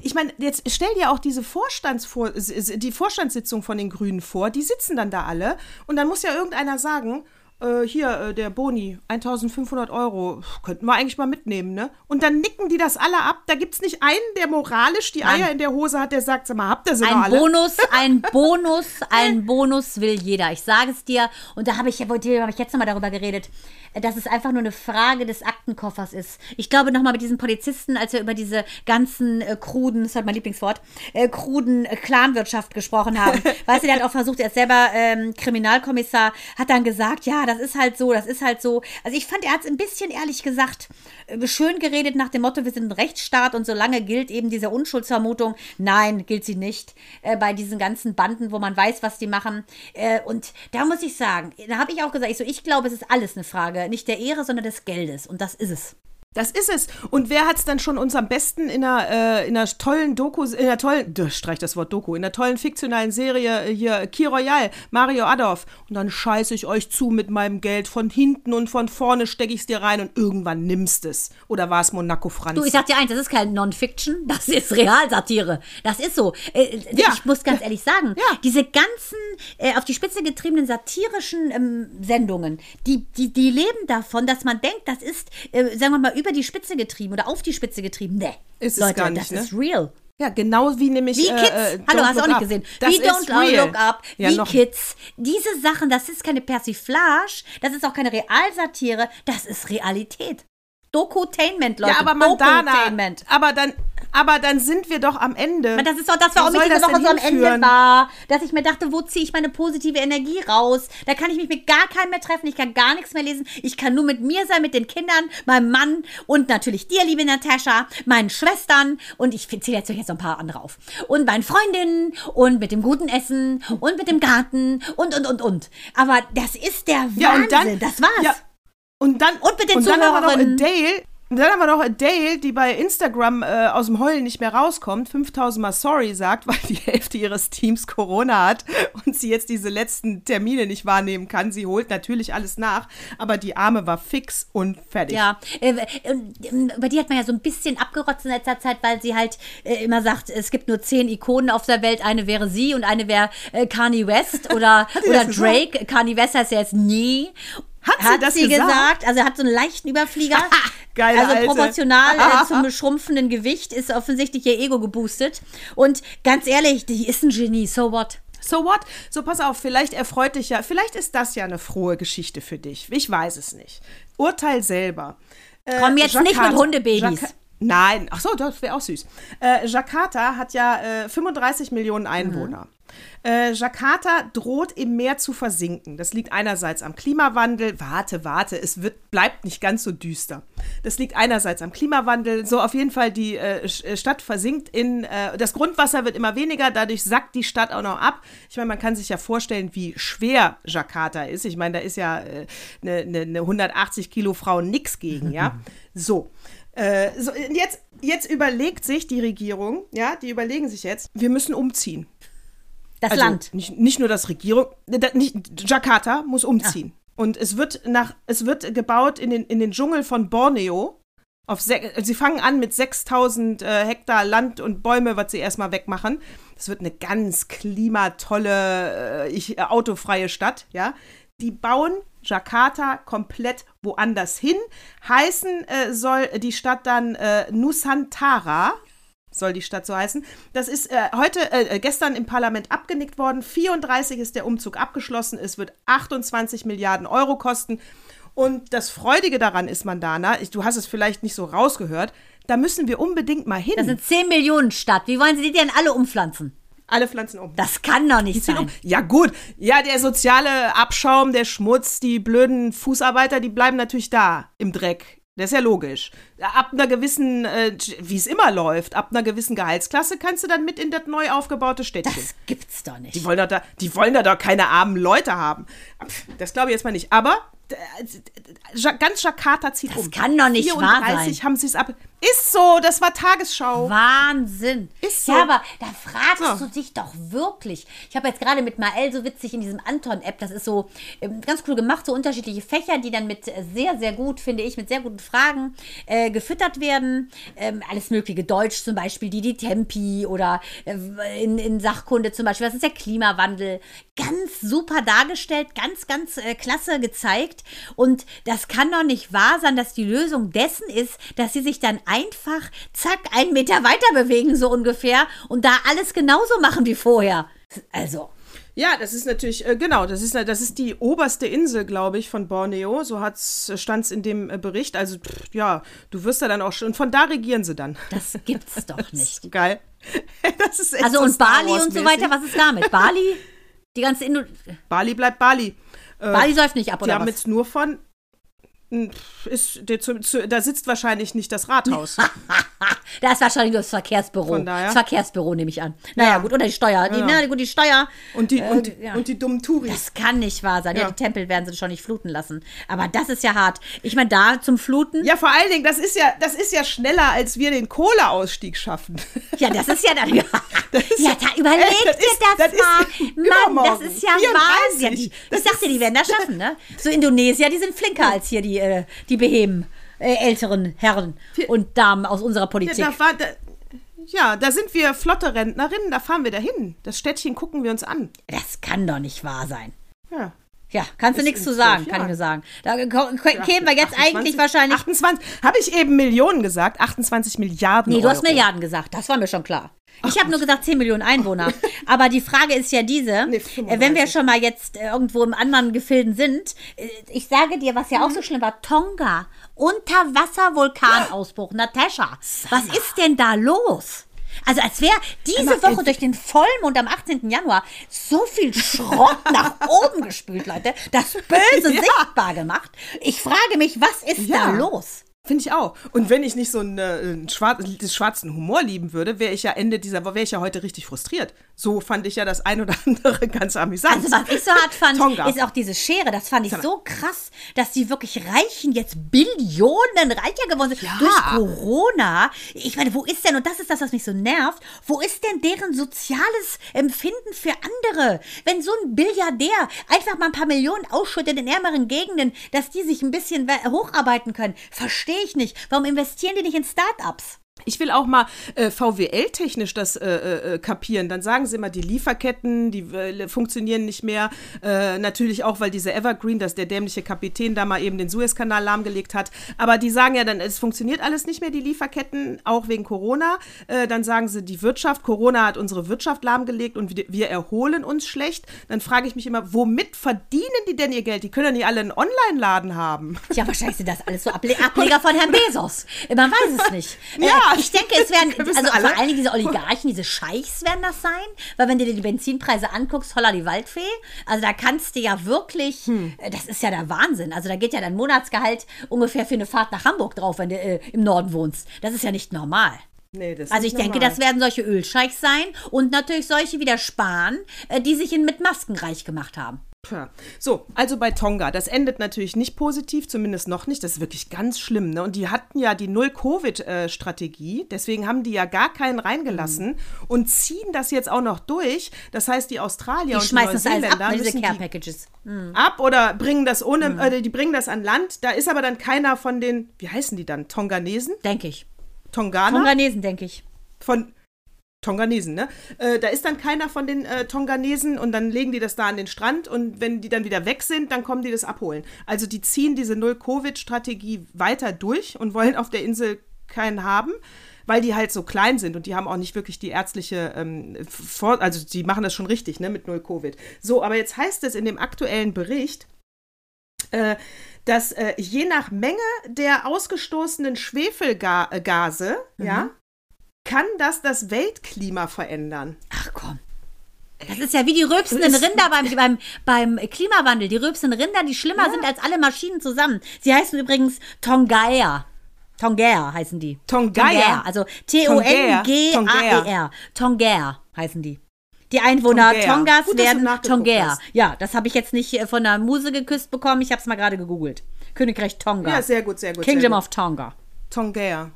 Ich meine, jetzt stell dir auch diese Vorstandsvor die Vorstandssitzung von den Grünen vor, die sitzen dann da alle und dann muss ja irgendeiner sagen, äh, hier, äh, der Boni, 1500 Euro, könnten wir eigentlich mal mitnehmen, ne? Und dann nicken die das alle ab. Da gibt's nicht einen, der moralisch die Nein. Eier in der Hose hat, der sagt, sag mal, habt ihr sie noch Ein alle? Bonus, ein *laughs* Bonus, ein Bonus will jeder. Ich sage es dir. Und da habe ich, hab ich jetzt nochmal darüber geredet, dass es einfach nur eine Frage des Aktenkoffers ist. Ich glaube nochmal mit diesen Polizisten, als wir über diese ganzen äh, kruden, das ist halt mein Lieblingswort, äh, kruden äh, Clanwirtschaft gesprochen haben. *laughs* weißt du, der hat auch versucht, er ist selber ähm, Kriminalkommissar, hat dann gesagt, ja, das ist halt so, das ist halt so. Also ich fand, er hat es ein bisschen ehrlich gesagt äh, schön geredet nach dem Motto, wir sind ein Rechtsstaat und solange gilt eben diese Unschuldsvermutung. Nein, gilt sie nicht äh, bei diesen ganzen Banden, wo man weiß, was die machen. Äh, und da muss ich sagen, da habe ich auch gesagt, ich, so, ich glaube, es ist alles eine Frage, nicht der Ehre, sondern des Geldes. Und das ist es. Das ist es. Und wer hat's dann schon uns am besten in einer, äh, in einer tollen Doku, in einer tollen, streich das Wort Doku, in einer tollen fiktionalen Serie äh, hier, Key Royal, Mario Adolf. Und dann scheiße ich euch zu mit meinem Geld. Von hinten und von vorne stecke ich's dir rein und irgendwann nimmst es. Oder war es Monaco Franz? Du, ich sag dir eins, das ist kein Non-Fiction, das ist Realsatire. Das ist so. Äh, Ja. Ich muss ganz ehrlich sagen, Ja. diese ganzen äh, auf die Spitze getriebenen satirischen ähm, Sendungen, die, die, die leben davon, dass man denkt, das ist, äh, sagen wir mal, über die Spitze getrieben oder auf die Spitze getrieben. Nee, Ist Leute, gar nicht, das ne? ist real. ja, genau wie nämlich. Wie äh, Kids. äh, Hallo, hast du auch nicht Up. gesehen. Das wie Don't real. Look Up, Ja, wie Kids. Diese Sachen, das ist keine Persiflage, das ist auch keine Realsatire, das ist Realität. Dokutainment, Leute. Ja, aber Mandana. Aber dann, aber dann sind wir doch am Ende. Aber Das ist doch das, warum ich diese Woche so am Ende war. Dass ich mir dachte, wo ziehe ich meine positive Energie raus? Da kann ich mich mit gar keinem mehr treffen. Ich kann gar nichts mehr lesen. Ich kann nur mit mir sein, mit den Kindern, meinem Mann und natürlich dir, liebe Natascha, meinen Schwestern und ich zähle jetzt jetzt noch ein paar andere auf. Und meinen Freundinnen und mit dem guten Essen und mit dem Garten und, und, und, und. Aber das ist der Wahnsinn. Ja, und dann- das war's. Ja, und dann, Und mit den und dann haben wir noch Zuhörerinnen. Und dann haben wir noch Adele, die bei Instagram äh, aus dem Heulen nicht mehr rauskommt, 5000 Mal sorry sagt, *laughs* weil die Hälfte ihres Teams Corona hat und sie jetzt diese letzten Termine nicht wahrnehmen kann. Sie holt natürlich alles nach, aber die Arme war fix und fertig. Ja, äh, und, ähm, über die hat man ja so ein bisschen abgerotzt in letzter Zeit, weil sie halt äh, immer sagt, es gibt nur zehn Ikonen auf der Welt. Eine wäre sie und eine wäre äh, Kanye West *laughs* oder, oder Drake. Kanye West heißt ja jetzt nie. Hat sie das gesagt? Also hat so einen leichten Überflieger. *laughs* Geile also Alte. proportional äh, *laughs* zum schrumpfenden Gewicht ist offensichtlich ihr Ego geboostet. Und ganz ehrlich, die ist ein Genie. So what? So what? So, pass auf, vielleicht erfreut dich ja, vielleicht ist das ja eine frohe Geschichte für dich. Ich weiß es nicht. Urteil selber. Äh, Komm jetzt nicht mit Hundebabys. Jaka- Nein, ach so, das wäre auch süß. Äh, Jakarta hat ja äh, 35 Millionen Einwohner. Äh, Jakarta droht im Meer zu versinken. Das liegt einerseits am Klimawandel. Warte, warte, es wird, bleibt nicht ganz so düster. Das liegt einerseits am Klimawandel. So auf jeden Fall, die äh, äh, Stadt versinkt in, äh, das Grundwasser wird immer weniger, dadurch sackt die Stadt auch noch ab. Ich meine, man kann sich ja vorstellen, wie schwer Jakarta ist. Ich meine, da ist ja eine äh, ne, ne 180 Kilo Frau nix gegen, ja. *laughs* So. Äh, so, jetzt, jetzt überlegt sich die Regierung, ja, die überlegen sich jetzt, wir müssen umziehen. Das Also Land. Nicht, nicht nur das Regierung, äh, da- nicht, Jakarta muss umziehen. Und es wird nach, es wird gebaut in den, in den Dschungel von Borneo. Auf sie fangen an mit 6000 äh, Hektar Land und Bäume, was sie erstmal wegmachen. Das wird eine ganz klimatolle, äh, ich, äh, autofreie Stadt, ja. Die bauen Jakarta komplett woanders hin. Heißen äh, soll die Stadt dann äh, Nusantara soll die Stadt so heißen. Das ist äh, heute, äh, gestern im Parlament abgenickt worden. 34 ist der Umzug abgeschlossen. Es wird 28 Milliarden Euro kosten. Und das Freudige daran ist, Mandana, ich, du hast es vielleicht nicht so rausgehört, da müssen wir unbedingt mal hin. Das sind 10 Millionen Stadt. Wie wollen sie die denn alle umpflanzen? Alle Pflanzen um. Das kann doch nicht sein. um. Ja, gut. Ja, der soziale Abschaum, der Schmutz, die blöden Fußarbeiter, die bleiben natürlich da im Dreck. Das ist ja logisch. Ab einer gewissen, äh, wie es immer läuft, ab einer gewissen Gehaltsklasse kannst du dann mit in das neu aufgebaute Städtchen. Das gibt's doch nicht. Die wollen doch da, die wollen da doch keine armen Leute haben. Das glaube ich jetzt mal nicht. Aber äh, Ja- ganz Jakarta zieht Das um. kann doch nicht wahr 34 sein. haben sie es ab. Ist so, das war Tagesschau. Wahnsinn. Ist so. Ja, aber da fragst So. du dich doch wirklich. Ich habe jetzt gerade mit Mael so witzig in diesem Anton-App, das ist so ähm, ganz cool gemacht, so unterschiedliche Fächer, die dann mit äh, sehr, sehr gut, finde ich, mit sehr guten Fragen äh, gefüttert werden. Ähm, alles mögliche, Deutsch zum Beispiel, die, die Tempi oder äh, in, in Sachkunde zum Beispiel, was ist der Klimawandel? Ganz super dargestellt, ganz, ganz äh, klasse gezeigt. Und das kann doch nicht wahr sein, dass die Lösung dessen ist, dass sie sich dann einfach, zack, einen Meter weiter bewegen, so ungefähr, und da alles genauso machen wie vorher. Also, Ja, das ist natürlich, äh, genau, das ist, das ist die oberste Insel, glaube ich, von Borneo. So stand es in dem äh, Bericht. Also, pff, ja, du wirst da dann auch schon, und von da regieren sie dann. das gibt's *laughs* doch nicht. Geil. *laughs* Das ist echt Also, so und Bali und so weiter, was ist damit? Bali? Die ganze Indo Bali bleibt Bali. Äh, Bali säuft nicht ab, die oder haben was? jetzt nur von. Ist, der da sitzt wahrscheinlich nicht das Rathaus. *laughs* Da ist wahrscheinlich nur das Verkehrsbüro. Das Verkehrsbüro nehme ich an. Naja, Ja. gut, oder die Steuer. Die, Ja. na, gut, die Steuer. Und die, und, die- ja. und die dummen Touris. Das kann nicht wahr sein. Ja. Ja. die Tempel werden sie schon nicht fluten lassen. Aber das ist ja hart. Ich meine, da zum Fluten, Ja, vor allen Dingen, das ist ja, das ist ja schneller, als wir den Kohleausstieg schaffen. *laughs* ja, das ist ja dann. ja, *laughs* ist- da überleg Ey, das ist- das, das mal. Mann, das ist ja 34. Wahnsinn. Ja, die, ich Das dachte, die werden das schaffen, ne? So Indonesier, die sind flinker als hier die, äh, die beheben äh, älteren Herren und Damen aus unserer Ja, Politik. da, war, da, ja, da sind wir flotte Rentnerinnen, da fahren wir dahin. Das Städtchen gucken wir uns an. Das kann doch nicht wahr sein. Ja. Ja, kannst du nichts zu sagen, kann ich nur sagen. Da kämen wir jetzt eigentlich wahrscheinlich. 28, habe ich eben Millionen gesagt? 28 Milliarden Nee, du hast Euro. Milliarden gesagt, das war mir schon klar. Ich habe nur gesagt 10 Millionen Einwohner. *laughs* Aber die Frage ist ja diese, Nee, wenn wir 35. schon mal jetzt äh, irgendwo im anderen Gefilden sind, äh, ich sage dir, was ja Mhm. auch so schlimm war, Tonga, Unterwasser-Vulkanausbruch. Natascha, was ist denn da los? Also als wäre diese Emma, Woche äh, durch den Vollmond am 18. Januar so viel Schrott *laughs* nach oben gespült, Leute. Das Böse Ja. sichtbar gemacht. Ich frage mich, was ist da Ja. los? Finde ich auch. Und wenn ich nicht so einen, einen schwar des schwarzen Humor lieben würde, wäre ich ja Ende dieser Woche, wäre ich ja heute richtig frustriert. So fand ich ja das ein oder *laughs* andere ganz amüsant. Also was ich so hart fand, Tonga. ist auch diese Schere. Das fand ich so krass, dass die wirklich Reichen jetzt Billionen reicher geworden sind Ja. durch Corona. Ich meine, wo ist denn, und das ist das, was mich so nervt, wo ist denn deren soziales Empfinden für andere? Wenn so ein Billiardär einfach mal ein paar Millionen ausschüttet in ärmeren Gegenden, dass die sich ein bisschen hocharbeiten können, verstehe ich nicht. Warum investieren die nicht in Startups? Ich will auch mal äh, VWL-technisch das äh, äh, kapieren. Dann sagen sie immer, die Lieferketten, die äh, funktionieren nicht mehr. Äh, natürlich auch, weil dieser Evergreen, dass der dämliche Kapitän da mal eben den Suezkanal lahmgelegt hat. Aber die sagen ja dann, es funktioniert alles nicht mehr, die Lieferketten, auch wegen Corona. Äh, dann sagen sie, die Wirtschaft, Corona hat unsere Wirtschaft lahmgelegt und wir, erholen uns schlecht. Dann frage ich mich immer, womit verdienen die denn ihr Geld? Die können ja nicht alle einen Online-Laden haben. Ja, wahrscheinlich sind das alles so Able *laughs* Ableger von Herrn Bezos. Man weiß es nicht. Ja. Ich denke, es werden, *laughs* also alle. vor allen Dingen diese Oligarchen, diese Scheichs werden das sein, weil wenn du dir die Benzinpreise anguckst, holla die Waldfee, also da kannst du ja wirklich, Hm. äh, das ist ja der Wahnsinn. Also da geht ja dein Monatsgehalt ungefähr für eine Fahrt nach Hamburg drauf, wenn du äh, im Norden wohnst. Das ist ja nicht normal. Nee, Also ich denke, normal. das werden solche Ölscheichs sein und natürlich solche wie der Spahn, äh, die sich in, mit Masken reich gemacht haben. So, also bei Tonga, das endet natürlich nicht positiv, zumindest noch nicht. Das ist wirklich ganz schlimm. Ne? Und die hatten ja die Null-Covid-Strategie, deswegen haben die ja gar keinen reingelassen und ziehen das jetzt auch noch durch. Das heißt, die Australier Die und die ab, Neuseeländer ne, diese Care die Packages. ab oder bringen das ohne, äh, die bringen das an Land. Da ist aber dann keiner von den, wie heißen die dann? Tonganesen? Denke ich. Tonganer? Tonganesen, denke ich. von Tonganesen, ne? Äh, da ist dann keiner von den äh, Tonganesen und dann legen die das da an den Strand und wenn die dann wieder weg sind, dann kommen die das abholen. Also die ziehen diese Null-Covid-Strategie weiter durch und wollen auf der Insel keinen haben, weil die halt so klein sind und die haben auch nicht wirklich die ärztliche, ähm, also die machen das schon richtig, ne, mit Null-Covid. So, aber jetzt heißt es in dem aktuellen Bericht, äh, dass äh, je nach Menge der ausgestoßenen Schwefelgase, ja, kann das das Weltklima verändern. Ach komm. Das ist ja wie die rülpsenden Rinder beim, beim, beim Klimawandel. Die rülpsenden Rinder, die schlimmer sind als alle Maschinen zusammen. Sie heißen übrigens Tongaea. Tongaea heißen die. Tongaea? Also T-O-N-G-A-E-R. Tongaea heißen die. Die Einwohner Tongaea. Tongas Gut, werden Tongaea. hast. Ja, das habe ich jetzt nicht äh, von der Muse geküsst bekommen. Ich habe es mal gerade gegoogelt. Königreich Tonga. Ja, sehr gut, sehr gut. sehr Kingdom gut. of Tonga. Tongaea.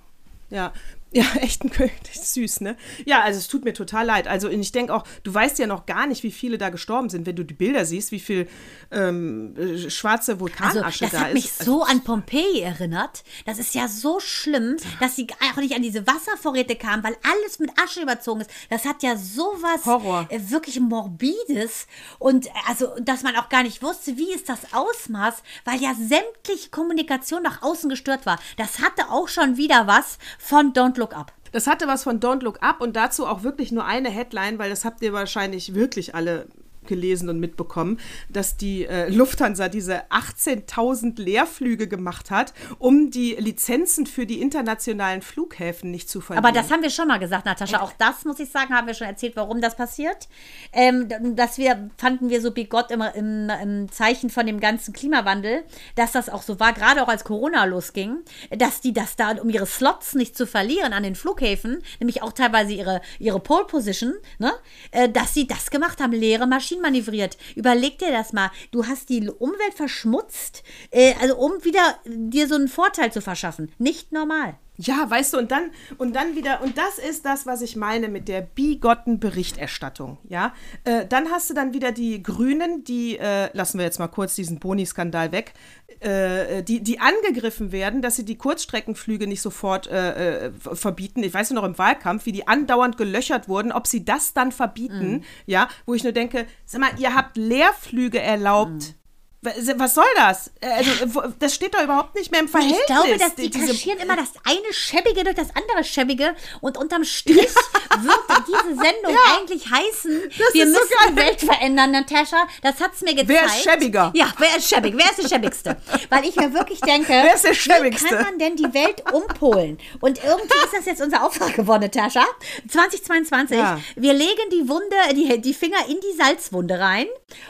Ja, ja, *laughs* echt ein König, süß, ne? Ja, also es tut mir total leid. Also ich denke auch, du weißt ja noch gar nicht, wie viele da gestorben sind, wenn du die Bilder siehst, wie viel ähm, äh, schwarze Vulkanasche Also, das da hat ist. mich so an Pompeji erinnert. Das ist ja so schlimm, dass sie auch nicht an diese Wasservorräte kamen, weil alles mit Asche überzogen ist. Das hat ja sowas Horror. äh, wirklich morbides und äh, also, dass man auch gar nicht wusste, wie ist das Ausmaß, weil ja sämtliche Kommunikation nach außen gestört war. Das hatte auch schon wieder was von Don't Look Up. Das hatte was von Don't Look Up und dazu auch wirklich nur eine Headline, weil das habt ihr wahrscheinlich wirklich alle gelesen und mitbekommen, dass die äh, Lufthansa diese 18.000 Leerflüge gemacht hat, um die Lizenzen für die internationalen Flughäfen nicht zu verlieren. Aber das haben wir schon mal gesagt, Natascha. Auch das, muss ich sagen, haben wir schon erzählt, warum das passiert. Ähm, dass wir, fanden wir so bigott im, im, im Zeichen von dem ganzen Klimawandel, dass das auch so war, gerade auch als Corona losging, dass die das da, um ihre Slots nicht zu verlieren an den Flughäfen, nämlich auch teilweise ihre, ihre Pole Position, ne, äh, dass sie das gemacht haben, leere Maschinen manövriert. Überleg dir das mal. Du hast die Umwelt verschmutzt, äh, also um wieder dir so einen Vorteil zu verschaffen. Nicht normal. Ja, weißt du, und dann, und dann wieder, und das ist das, was ich meine mit der bigotten Berichterstattung, ja. Äh, dann hast du dann wieder die Grünen, die, äh, lassen wir jetzt mal kurz diesen Boni-Skandal weg, äh, die, die angegriffen werden, dass sie die Kurzstreckenflüge nicht sofort äh, äh, verbieten. Ich weiß noch im Wahlkampf, wie die andauernd gelöchert wurden, ob sie das dann verbieten, ja, wo ich nur denke, sag mal, ihr habt Leerflüge erlaubt. Was- Was soll das? Äh, Also, das steht doch überhaupt nicht mehr im Verhältnis. Ich glaube, dass die kaschieren immer das eine Schäbige durch das andere Schäbige und unterm Strich wird diese Sendung eigentlich heißen, wir ist so müssen die. Welt verändern, Natascha. Das hat es mir gezeigt. Wer ist schäbiger? Ja, wer ist schäbig? Wer ist der schäbigste? Weil ich mir wirklich denke, Wer ist der wie schäbigste? kann man denn die Welt umpolen? Und irgendwie ist das jetzt unser Auftrag geworden, Natascha. 2022, Ja. wir legen die Wunde, die, die Finger in die Salzwunde rein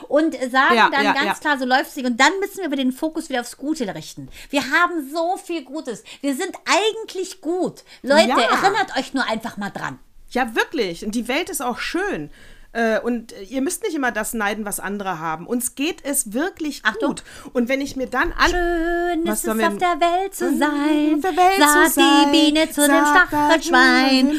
und sagen Ja, dann ja, ganz ja. klar, so läuft nicht. Und dann müssen wir den Fokus wieder aufs Gute richten. Wir haben so viel Gutes. Wir sind eigentlich gut. Leute, Ja. erinnert euch nur einfach mal dran. Ja, wirklich. Und die Welt ist auch schön. Äh, Und ihr müsst nicht immer das neiden, was andere haben. Uns geht es wirklich Achtung. gut. Und wenn ich mir dann an. Schön ist es, auf der Welt zu sein. auf der Welt sagt zu sein. die Biene zu dem Stachelschwein. dem Du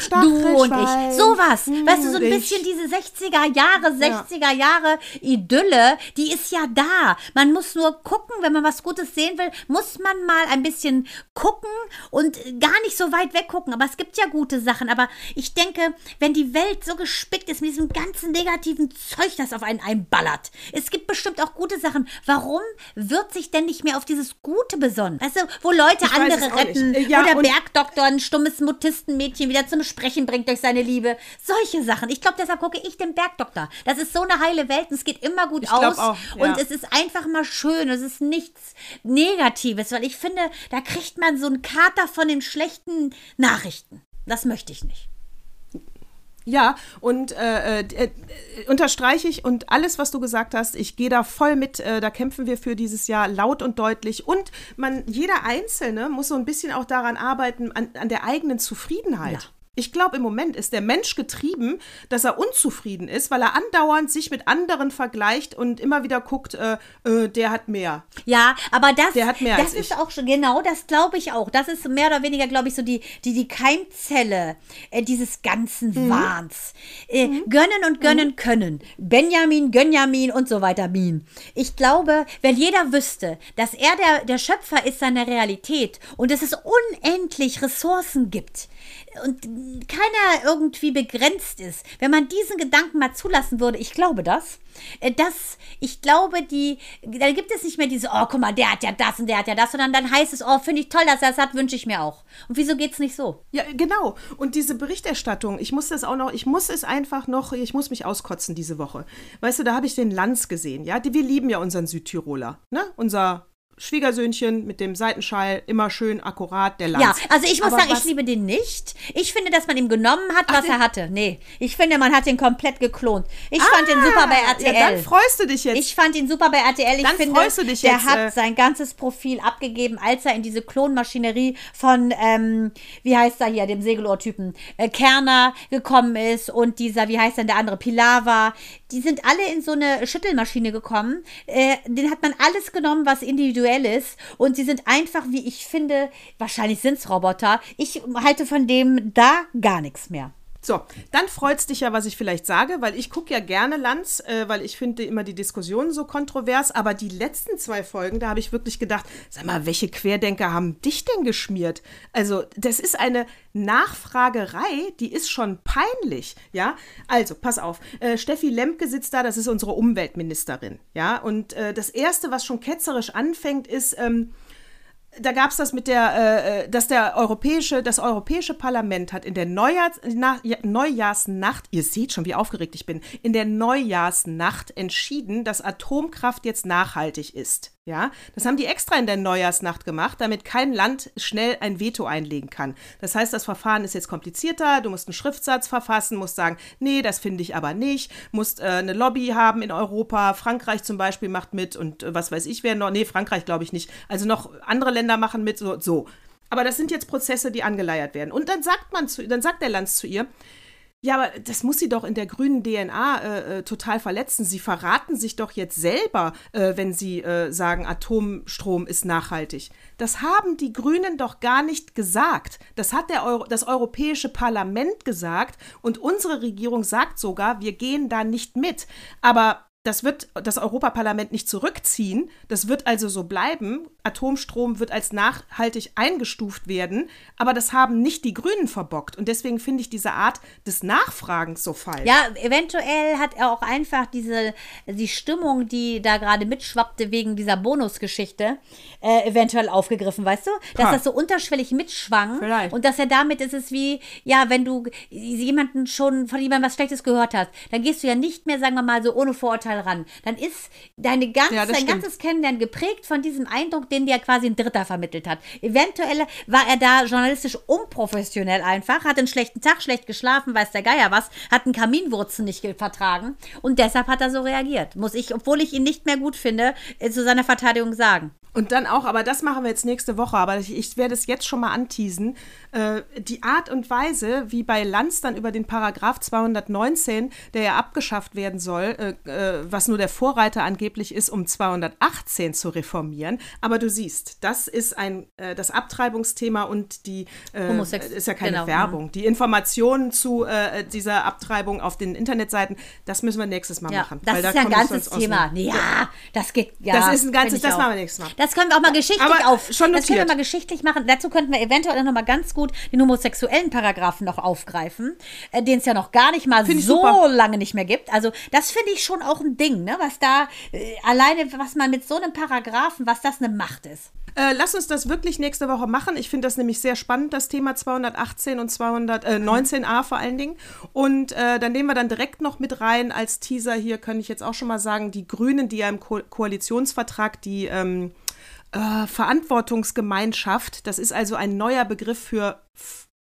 und Stachelschwein. ich. Sowas. Weißt du, so ein Ich. bisschen diese 60er Jahre, 60er Jahre Idylle, die ist ja da. Man muss nur gucken, wenn man was Gutes sehen will, muss man mal ein bisschen gucken und gar nicht so weit weggucken. Aber es gibt ja gute Sachen. Aber ich denke, wenn die Welt so gespickt ist mit diesem ganzen negativen Zeug, das auf einen einballert, es gibt bestimmt auch gute Sachen. Warum wird sich denn nicht mehr auf dieses Gute besonnen? Weißt du, wo Leute Ich andere retten, Äh, ja, wo der und- Bergdoktor ein stummes Mutistenmädchen wieder zum Sprechen bringt durch seine Liebe. Solche Sachen. Ich glaube, deshalb gucke ich den Bergdoktor. Das ist so eine heile Welt und es geht immer gut Ich aus. auch, ja. Und es ist einfach mal schön. Es ist nichts Negatives, weil ich finde, da kriegt man so einen Kater von den schlechten Nachrichten. Das möchte ich nicht. Ja, und äh, äh, äh, unterstreiche ich und alles, was du gesagt hast, ich gehe da voll mit. Äh, da kämpfen wir für dieses Jahr laut und deutlich. Und man, jeder Einzelne muss so ein bisschen auch daran arbeiten, an, an der eigenen Zufriedenheit. Ja. Ich glaube, im Moment ist der Mensch getrieben, dass er unzufrieden ist, weil er andauernd sich mit anderen vergleicht und immer wieder guckt, äh, äh, der hat mehr. Ja, aber das, Der hat mehr das ist ich. auch schon, genau, das glaube ich auch. Das ist mehr oder weniger, glaube ich, so die, die, die Keimzelle äh, dieses ganzen Mhm. Wahns. Äh, Gönnen und gönnen können. Benjamin, Gönjamin und so weiter, Min. Ich glaube, wenn jeder wüsste, dass er der, der Schöpfer ist seiner Realität und dass es unendlich Ressourcen gibt und keiner irgendwie begrenzt ist, wenn man diesen Gedanken mal zulassen würde, ich glaube das, äh, dass ich glaube, die, da gibt es nicht mehr diese, oh, guck mal, der hat ja das und der hat ja das, sondern dann heißt es, oh, finde ich toll, dass er das hat, wünsche ich mir auch. Und wieso geht es nicht so? Ja, genau. Und diese Berichterstattung, ich muss das auch noch, ich muss es einfach noch, ich muss mich auskotzen diese Woche. Weißt du, da habe ich den Lanz gesehen, ja. Wir lieben ja unseren Südtiroler, ne? Unser Schwiegersöhnchen mit dem Seitenschall, immer schön akkurat, der Lanz. Ja, also ich muss Aber sagen, was- ich liebe den nicht. Ich finde, dass man ihm genommen hat, was den- er hatte. Nee, ich finde, man hat ihn komplett geklont. Ich fand ihn super bei RTL. Ah, Ja, dann freust du dich jetzt. Ich fand ihn super bei RTL. Ich Dann finde, freust du dich der jetzt, hat äh, sein ganzes Profil abgegeben, als er in diese Klonmaschinerie von, ähm, wie heißt er hier, dem Segelohrtypen, äh, Kerner gekommen ist und dieser, wie heißt denn der andere, Pilava. Die sind alle in so eine Schüttelmaschine gekommen. Äh, den hat man alles genommen, was individuell Visuelles und sie sind einfach, wie ich finde, wahrscheinlich sind es Roboter. Ich halte von dem da gar nichts mehr. So, dann freut es dich ja, was ich vielleicht sage, weil ich gucke ja gerne Lanz, äh, weil ich finde immer die Diskussionen so kontrovers. Aber die letzten zwei Folgen, da habe ich wirklich gedacht, sag mal, welche Querdenker haben dich denn geschmiert? Also, das ist eine Nachfragerei, die ist schon peinlich, ja? Also, pass auf, äh, Steffi Lemke sitzt da, das ist unsere Umweltministerin, ja? Und äh, das Erste, was schon ketzerisch anfängt, ist, ähm, da gab es das mit der, äh, äh, dass der europäische, das Europäische Parlament hat in der Neujahrs, na, Neujahrsnacht, ihr seht schon, wie aufgeregt ich bin, in der Neujahrsnacht entschieden, dass Atomkraft jetzt nachhaltig ist. Ja, das haben die extra in der Neujahrsnacht gemacht, damit kein Land schnell ein Veto einlegen kann. Das heißt, das Verfahren ist jetzt komplizierter. Du musst einen Schriftsatz verfassen, musst sagen, nee, das finde ich aber nicht. Musst äh, eine Lobby haben in Europa. Frankreich zum Beispiel macht mit und äh, was weiß ich wer noch. Nee, Frankreich glaube ich nicht. Also noch andere Länder machen mit. So, so. Aber das sind jetzt Prozesse, die angeleiert werden. Und dann sagt man zu, dann sagt der Lanz zu ihr, ja, aber das muss sie doch in der grünen DNA äh, äh, total verletzen. Sie verraten sich doch jetzt selber, äh, wenn sie äh, sagen, Atomstrom ist nachhaltig. Das haben die Grünen doch gar nicht gesagt. Das hat der Euro das Europäische Parlament gesagt und unsere Regierung sagt sogar, wir gehen da nicht mit. Aber das wird das Europaparlament nicht zurückziehen. Das wird also so bleiben. Atomstrom wird als nachhaltig eingestuft werden. Aber das haben nicht die Grünen verbockt. Und deswegen finde ich diese Art des Nachfragens so falsch. Ja, eventuell hat er auch einfach diese die Stimmung, die da gerade mitschwappte wegen dieser Bonusgeschichte, äh, eventuell aufgegriffen, weißt du? Dass Ha. das so unterschwellig mitschwang. Vielleicht. Und dass er damit ist es wie, ja, wenn du jemanden schon von jemandem was Schlechtes gehört hast, dann gehst du ja nicht mehr, sagen wir mal, so ohne Vorurteil ran. Dann ist deine ganze, Ja, dein stimmt. ganzes Kennenlernen geprägt von diesem Eindruck, den dir quasi ein Dritter vermittelt hat. Eventuell war er da journalistisch unprofessionell einfach, hat einen schlechten Tag, schlecht geschlafen, weiß der Geier was, hat einen Kaminwurzen nicht ge- vertragen und deshalb hat er so reagiert. Muss ich, obwohl ich ihn nicht mehr gut finde, äh, zu seiner Verteidigung sagen. Und dann auch, aber das machen wir jetzt nächste Woche, aber ich, ich werde es jetzt schon mal anteasen. Äh, die Art und Weise, wie bei Lanz dann über den Paragraph 219, der ja abgeschafft werden soll, äh, äh, was nur der Vorreiter angeblich ist, um 218 zu reformieren. Aber du siehst, das ist ein äh, das Abtreibungsthema und die äh, ist ja keine genau, Werbung. Die Informationen zu äh, dieser Abtreibung auf den Internetseiten, das müssen wir nächstes Mal Ja, machen. das weil da ist ja ein ganzes Thema. Ja, das geht. Ja, Das ist ein ganzes- das machen wir nächstes Mal. Das können wir auch mal geschichtlich Aber auf. schon das können wir mal geschichtlich machen. Dazu könnten wir eventuell noch mal ganz gut den homosexuellen Paragraphen noch aufgreifen, äh, den es ja noch gar nicht mal so super. lange nicht mehr gibt. Also das finde ich schon auch ein Ding, ne? Was da äh, alleine, was man mit so einem Paragraphen, was das eine Macht ist. Äh, lass uns das wirklich nächste Woche machen. Ich finde das nämlich sehr spannend, das Thema 218 und 219a vor allen Dingen. Und äh, dann nehmen wir dann direkt noch mit rein als Teaser hier, kann ich jetzt auch schon mal sagen, die Grünen, die ja im Ko Koalitionsvertrag die ähm, äh, Verantwortungsgemeinschaft, das ist also ein neuer Begriff für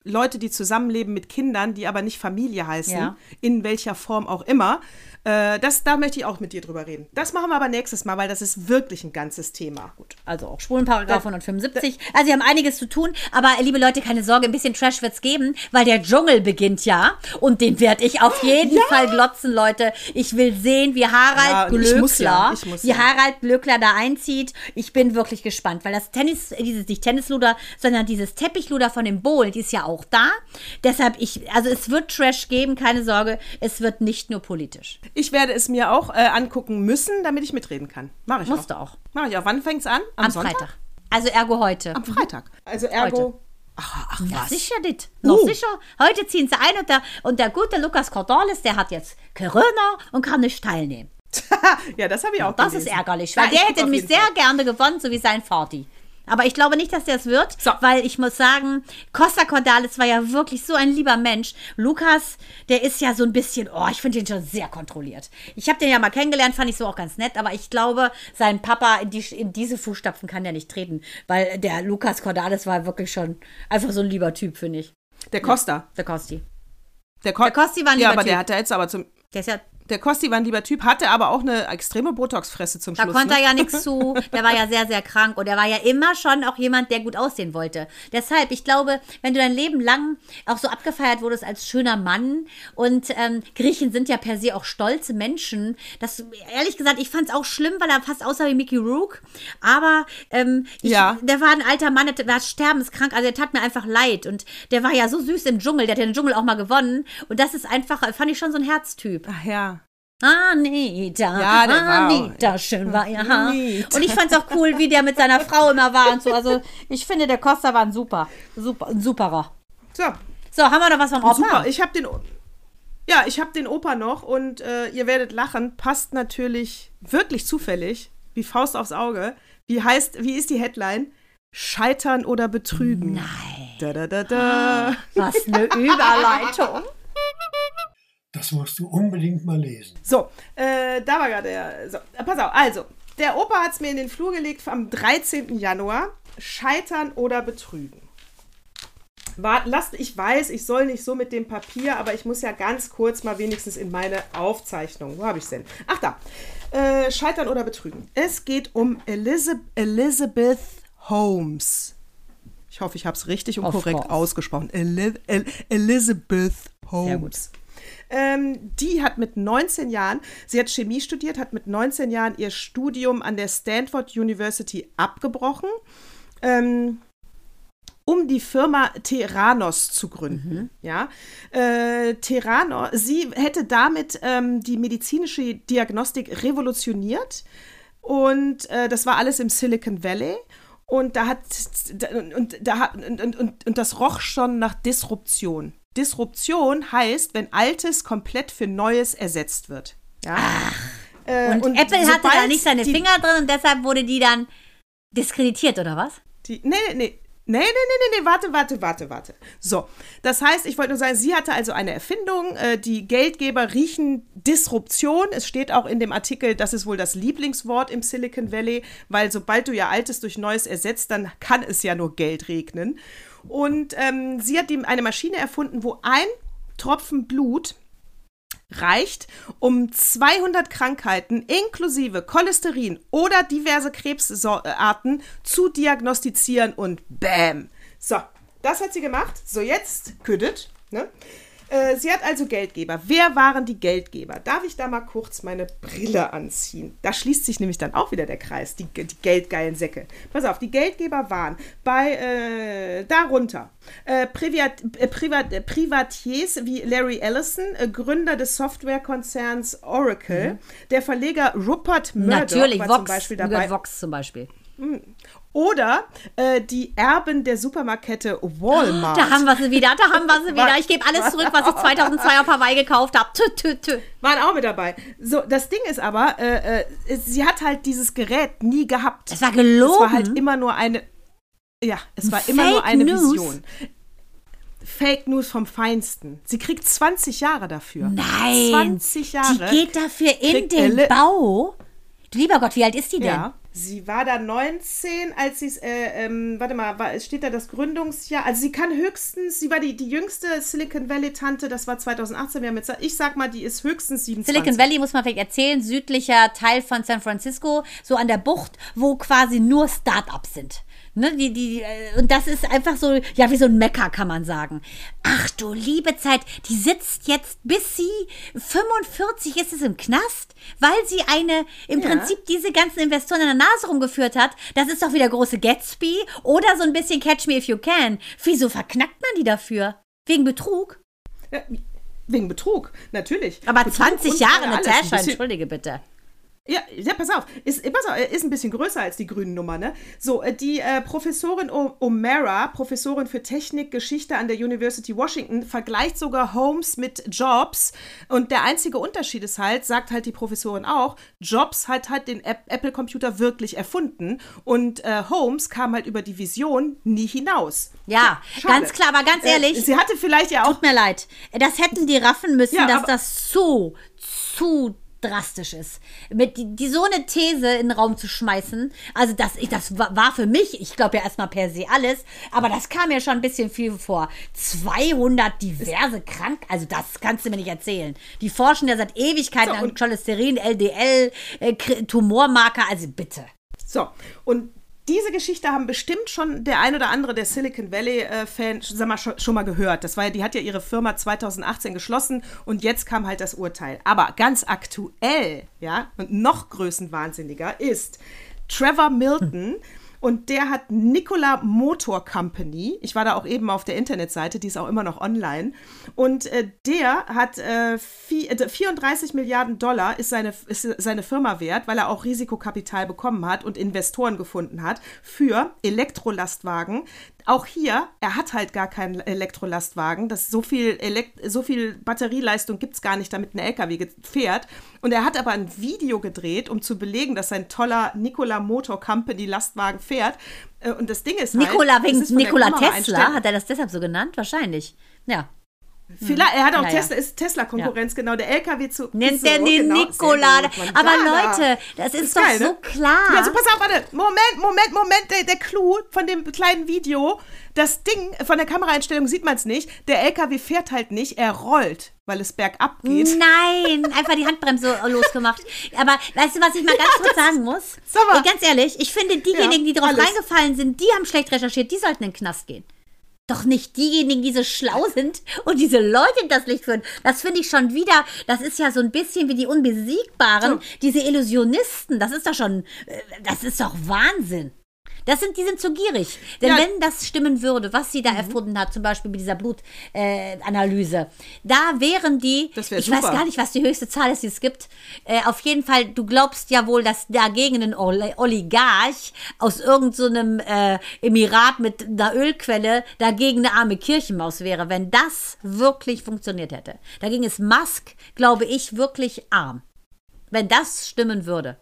Leute, die zusammenleben mit Kindern, die aber nicht Familie heißen, Ja. in welcher Form auch immer. Äh, das, da möchte ich auch mit dir drüber reden. Das machen wir aber nächstes Mal, weil das ist wirklich ein ganzes Thema. Gut. Also auch Schwulenparagraph 175. Also sie haben einiges zu tun, aber äh, liebe Leute, keine Sorge, ein bisschen Trash wird's geben, weil der Dschungel beginnt ja und den werde ich auf jeden Fall glotzen, Leute. Ich will sehen, wie Ja, Harald ich Glöckler, ja, wie ja. Harald Glöckler da einzieht. Ich bin wirklich gespannt, weil das Tennis, äh, dieses nicht Tennisluder, sondern dieses Teppichluder von dem Bohlen, die ist ja auch da. Deshalb ich, also es wird Trash geben, keine Sorge, es wird nicht nur politisch. Ich werde es mir auch äh, angucken müssen, damit ich mitreden kann. Mache ich Musst auch. du auch. Mache ich auch. Wann fängt's an? Am, Sonntag? Freitag. Also ergo heute. Am Freitag. Also ergo. Heute. Ach, ach was. sicher nicht. Noch Uh. sicher. Heute ziehen sie ein und der, und der gute Lukas Cordalis, der hat jetzt Corona und kann nicht teilnehmen. *laughs* ja, das habe ich auch Das gelesen. ist ärgerlich, Ja, weil ich der hätte jeden sehr gerne gewonnen, so wie sein Vati. Aber ich glaube nicht, dass der es wird, So. weil ich muss sagen, Costa Cordalis war ja wirklich so ein lieber Mensch. Lukas, der ist ja so ein bisschen, oh, ich finde ihn schon sehr kontrolliert. Ich habe den ja mal kennengelernt, fand ich so auch ganz nett, aber ich glaube, sein Papa in, die, in diese Fußstapfen kann der nicht treten, weil der Lukas Cordalis war wirklich schon einfach so ein lieber Typ, finde ich. Der Costa. Der Costi. Der, Ko Der Costi war ein Ja, lieber aber der Typ. hat ja jetzt aber zum. Der ist ja Der Kosti war ein lieber Typ, hatte aber auch eine extreme Botox-Fresse zum Da Schluss. konnte ne? er ja nichts *laughs* zu. Der war ja sehr, sehr krank und er war ja immer schon auch jemand, der gut aussehen wollte. Deshalb, ich glaube, wenn du dein Leben lang auch so abgefeiert wurdest als schöner Mann und ähm, Griechen sind ja per se auch stolze Menschen, das, ehrlich gesagt, ich fand es auch schlimm, weil er fast aussah wie Mickey Rook. Aber ähm, ich, Ja. der war ein alter Mann, der war sterbenskrank, also der tat mir einfach leid. Und der war ja so süß im Dschungel, der hat ja den Dschungel auch mal gewonnen. Und das ist einfach, fand ich schon so ein Herztyp. Ach ja. Anita, Ja, der war Anita, schön war ihr Haar. Und ich fand's auch cool, wie der mit seiner Frau immer war und so. Also ich finde, der Costa war ein super, super, ein superer. So, So, haben wir noch was vom Opa? super. Ich habe den. Ja, ich habe den Opa noch und äh, ihr werdet lachen. Passt natürlich wirklich zufällig, wie Faust aufs Auge. Wie heißt, wie ist die Headline? Scheitern oder betrügen? Nein. Da, da, da, da. Was eine Überleitung. Das musst du unbedingt mal lesen. So, äh, da war gerade der. So, äh, pass auf, also, der Opa hat es mir in den Flur gelegt am 13. Januar. Scheitern oder betrügen. Wart, lasst, ich weiß, ich soll nicht so mit dem Papier, aber ich muss ja ganz kurz mal wenigstens in meine Aufzeichnung. Wo habe ich es denn? Ach da. Äh, Scheitern oder betrügen. Es geht um Elizabeth, Elizabeth Holmes. Ich hoffe, ich habe es richtig und korrekt ausgesprochen. Eli El Elizabeth Holmes. Ähm, die hat mit 19 Jahren, sie hat Chemie studiert, hat mit 19 Jahren ihr Studium an der Stanford University abgebrochen, ähm, um die Firma Theranos zu gründen. Ja, äh, Theranos, sie hätte damit ähm, die medizinische Diagnostik revolutioniert und äh, das war alles im Silicon Valley. Und da hat und, da und, und, und, und das roch schon nach Disruption. Disruption heißt, wenn Altes komplett für Neues ersetzt wird. Ja. Äh, Und, Apple hatte da nicht seine die, Finger drin und deshalb wurde die dann diskreditiert, oder was? Die, nee, nee, nee. Nee, nee, nee, nee, nee, warte, warte, warte, warte. So, das heißt, ich wollte nur sagen, sie hatte also eine Erfindung. Äh, die Geldgeber riechen Disruption. Es steht auch in dem Artikel, das ist wohl das Lieblingswort im Silicon Valley, weil sobald du ja Altes durch Neues ersetzt, dann kann es ja nur Geld regnen. Und ähm, sie hat ihm eine Maschine erfunden, wo ein Tropfen Blut reicht, um 200 Krankheiten inklusive Cholesterin oder diverse Krebsarten zu diagnostizieren und bam. So, das hat sie gemacht. So, jetzt küdet. Ne? Äh, Sie hat also Geldgeber. Wer waren die Geldgeber? Darf ich da mal kurz meine Brille anziehen? Da schließt sich nämlich dann auch wieder der Kreis, die, die geldgeilen Säcke. Pass auf, die Geldgeber waren bei, äh, darunter, äh, Privat, äh, Privat, äh, Privatiers wie Larry Ellison, Gründer des Softwarekonzerns Oracle, der Verleger Rupert Murdoch Natürlich, war zum Vox. Beispiel Mir dabei. gehört Vox zum Beispiel. Oder äh, die Erben der Supermarkette Walmart. *gasps* Da haben wir sie wieder, da haben wir sie *laughs* wieder. Ich gebe alles zurück, was ich 2002 auf Hawaii gekauft habe. Waren auch mit dabei. So, das Ding ist aber, äh, äh, sie hat halt dieses Gerät nie gehabt. Es war gelogen. Es war halt immer nur eine. Ja, es war immer nur Fake eine News? Vision. Fake News vom Feinsten. Sie kriegt 20 Jahre dafür. Nein. 20 Jahre. Die geht dafür in den Elle- Bau. Lieber Gott, wie alt ist die denn? Ja. Sie war da 19, als sie äh, ähm, warte mal, war, es steht da das Gründungsjahr. Also sie kann höchstens, sie war die, die jüngste Silicon Valley-Tante, das war 2018. Wir haben jetzt, ich sag mal, die ist höchstens 27. Silicon Valley muss man vielleicht erzählen, südlicher Teil von San Francisco, so an der Bucht, wo quasi nur Startups sind. Ne, die, die, äh, und das ist einfach so, ja, wie so ein Mecker, kann man sagen. Ach du liebe Zeit, die sitzt jetzt, bis sie 45 ist es im Knast, weil sie eine, im Ja. Prinzip diese ganzen Investoren an der Nase rumgeführt hat. Das ist doch wieder große Gatsby oder so ein bisschen Catch Me If You Can. Wieso verknackt man die dafür? Wegen Betrug? Ja, wegen Betrug, natürlich. Aber Betrug 20 und, Jahre, äh, Natascha, entschuldige bitte. Ja, ja, pass auf, ist, pass auf, ist ein bisschen größer als die grünen Nummer, ne? So, äh, die äh, Professorin O- O'Mara, Professorin für Technik, Geschichte an der University Washington, vergleicht sogar Holmes mit Jobs. Und der einzige Unterschied ist halt, sagt halt die Professorin auch, Jobs hat halt den App- Apple-Computer wirklich erfunden und äh, Holmes kam halt über die Vision nie hinaus. Ja, Schade. ganz klar, aber ganz ehrlich, Äh, sie hatte vielleicht ja auch tut mir leid. Das hätten die raffen müssen, Ja, dass das zu, zu drastisch ist. Mit die, die so eine These in den Raum zu schmeißen, also das, ich, das wa- war für mich, ich glaube ja erstmal per se alles, aber das kam mir schon ein bisschen viel vor. 200 diverse krank, also das kannst du mir nicht erzählen. Die forschen ja seit Ewigkeiten So, an Cholesterin, LDL, äh, Tumormarker, also bitte. So, und diese Geschichte haben bestimmt schon der ein oder andere der Silicon Valley-Fan sag mal, schon, mal gehört. Das war, ja- die hat ja ihre Firma 2018 geschlossen und jetzt kam halt das Urteil. Aber ganz aktuell, ja, und noch größenwahnsinniger ist Trevor Milton. Und der hat Nikola Motor Company. Ich war da auch eben auf der Internetseite, die ist auch immer noch online. Und äh, der hat äh, vi- äh, 34 Milliarden Dollar ist seine, ist seine Firma wert, weil er auch Risikokapital bekommen hat und Investoren gefunden hat für Elektrolastwagen. Auch hier, er hat halt gar keinen Elektrolastwagen. Das so viel, Elekt so viel Batterieleistung gibt es gar nicht, damit ein LKW fährt. Und er hat aber ein Video gedreht, um zu belegen, dass sein toller Nikola Motor Company Lastwagen fährt. Äh, Und das Ding ist halt, Nikola wegen Nikola Tesla, hat er das deshalb so genannt? Wahrscheinlich. Ja. Vielleicht, er hat auch Ja, ja. Tesla, ist Tesla-Konkurrenz, genau. Der LKW zu. Nennt so, der den genau, Nikola. Aber. Leute, das ist, doch geil, so ne? klar. Ja, also pass auf, warte. Moment, Moment, Moment. Der, der Clou von dem kleinen Video, das Ding, von der Kameraeinstellung sieht man es nicht. Der LKW fährt halt nicht, er rollt, weil es bergab geht. Nein, einfach die Handbremse losgemacht. Aber weißt du, was ich mal ganz kurz sagen muss? Sag mal. Ey, ganz ehrlich, ich finde, diejenigen, Ja, die drauf alles. reingefallen sind, die haben schlecht recherchiert, die sollten in den Knast gehen. Doch nicht diejenigen, die so schlau sind und diese Leute in das Licht führen. Das finde ich schon wieder, das ist ja so ein bisschen wie die Unbesiegbaren, diese Illusionisten. Das ist doch schon, äh, das ist doch Wahnsinn. Das sind, die sind zu gierig. Denn Ja. wenn das stimmen würde, was sie da erfunden hat, zum Beispiel mit dieser Blutanalyse, äh, da wären die, Das wär ich weiß super. gar nicht, was die höchste Zahl ist, die es gibt. Äh, auf jeden Fall, du glaubst ja wohl, dass dagegen ein Oli- Oligarch aus irgendeinem äh, Emirat mit einer Ölquelle dagegen eine arme Kirchenmaus wäre, wenn das wirklich funktioniert hätte. Dagegen ist Musk, glaube ich, wirklich arm. Wenn das stimmen würde.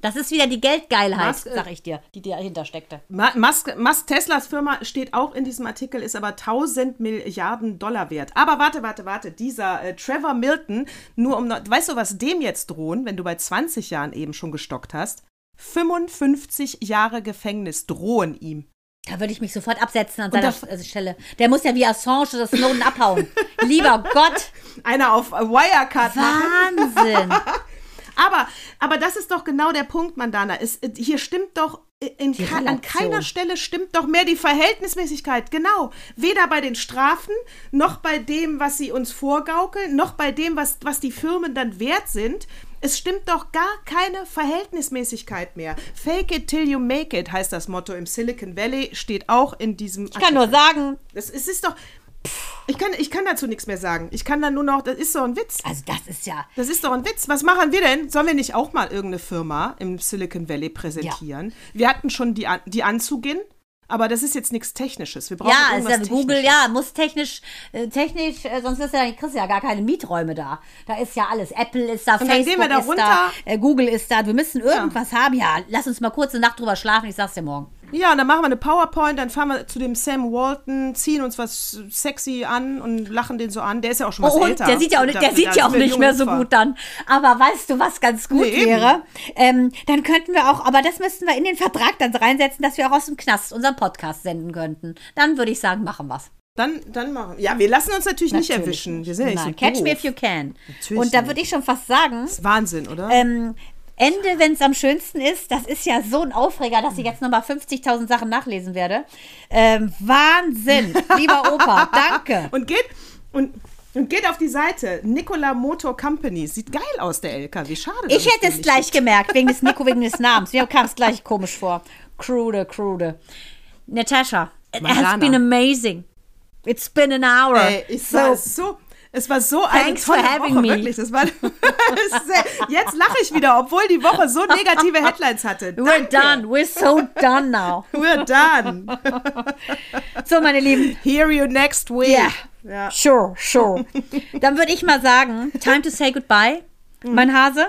Das ist wieder die Geldgeilheit, Musk, sag ich dir, die dahinter steckte. Musk, Musk Teslas Firma steht auch in diesem Artikel, ist aber 1000 Milliarden Dollar wert. Aber warte, warte, warte. Dieser äh, Trevor Milton, nur um. Weißt du, was dem jetzt drohen, wenn du bei 20 Jahren eben schon gestockt hast? 55 Jahre Gefängnis drohen ihm. Da würde ich mich sofort absetzen an seiner da- äh, Stelle. Der muss ja wie Assange oder Snowden abhauen. *laughs* Lieber Gott, Einer auf Wirecard. Wahnsinn. *laughs* Aber, aber das ist doch genau der Punkt, Mandana. Es, äh, hier stimmt doch, äh, ke an keiner Stelle stimmt doch mehr die Verhältnismäßigkeit. Genau. Weder bei den Strafen, noch bei dem, was sie uns vorgaukeln, noch bei dem, was, was die Firmen dann wert sind. Es stimmt doch gar keine Verhältnismäßigkeit mehr. Fake it till you make it heißt das Motto im Silicon Valley, steht auch in diesem Ich kann nur sagen, Das, es ist doch. Ich kann, ich kann dazu nichts mehr sagen. Ich kann da nur noch. Das ist doch ein Witz. also das ist ja. Das ist doch ein Witz. Was machen wir denn? Sollen wir nicht auch mal irgendeine Firma im Silicon Valley präsentieren? Wir hatten schon die, die Anzugin, aber das ist jetzt nichts Technisches. Wir brauchen Ja, ist irgendwas ja Google, ja, muss technisch, äh, technisch, äh, sonst du ja, kriegst du ja gar keine Mieträume da. Da ist ja alles. Apple ist da, dann gehen Facebook wir da ist runter. da, äh, Google ist da. Wir müssen irgendwas haben. Ja, lass uns mal kurz eine Nacht drüber schlafen. Ich sag's dir morgen. Ja, und dann machen wir eine PowerPoint, dann fahren wir zu dem Sam Walton, ziehen uns was sexy an und lachen den so an. Der ist ja auch schon was Oh, älter. der sieht ja auch, nicht, der sieht ja auch wir nicht mehr so gut dann. Aber weißt du, was ganz gut Nee, wäre? Ähm, dann könnten wir auch, aber das müssten wir in den Vertrag dann reinsetzen, dass wir auch aus dem Knast unseren Podcast senden könnten. Dann würde ich sagen, machen wir's. Dann, dann machen Ja, wir lassen uns natürlich, nicht Natürlich erwischen. Wir sind ja nicht so catch me doof. if you can. Natürlich Und da nicht. würde ich schon fast sagen, Das ist Wahnsinn, oder? ähm, Ende, wenn es am schönsten ist, das ist ja so ein Aufreger, dass ich jetzt nochmal 50.000 Sachen nachlesen werde. Ähm, Wahnsinn, lieber Opa, *laughs* danke. Und geht und, und geht auf die Seite Nikola Motor Company. Sieht geil aus, der LKW. Schade. Ich hätte es gleich gibt. gemerkt, wegen des Nico, wegen des *laughs* Namens. Mir kam es gleich komisch vor. Krude, krude. Natascha, it has been amazing. It's been an hour. Ey, es war so. Es war so Thanks tolle Woche, me. wirklich. Das war *laughs* jetzt lache ich wieder, obwohl die Woche so negative Headlines hatte. *laughs* We're Danke. done. We're so done now. *laughs* We're done. So, meine Lieben. Hear you next week. Yeah. Ja. Sure, sure. Dann würde ich mal sagen, time to say goodbye, mein Hase.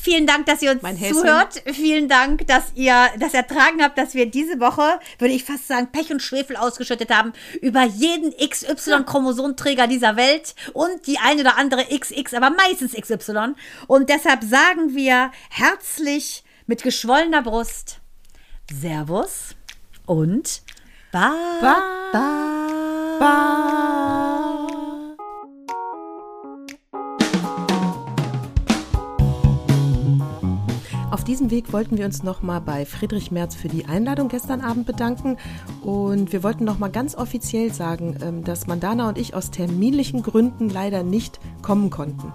Vielen Dank, dass ihr uns zuhört. Vielen Dank, dass ihr das ertragen habt, dass wir diese Woche, würde ich fast sagen, Pech und Schwefel ausgeschüttet haben über jeden XY-Chromosomträger dieser Welt und die eine oder andere XX, aber meistens XY. Und deshalb sagen wir herzlich mit geschwollener Brust Servus und Ba, ba, Auf diesem Weg wollten wir uns nochmal bei Friedrich Merz für die Einladung gestern Abend bedanken. Und wir wollten nochmal ganz offiziell sagen, ähm, dass Mandana und ich aus terminlichen Gründen leider nicht kommen konnten.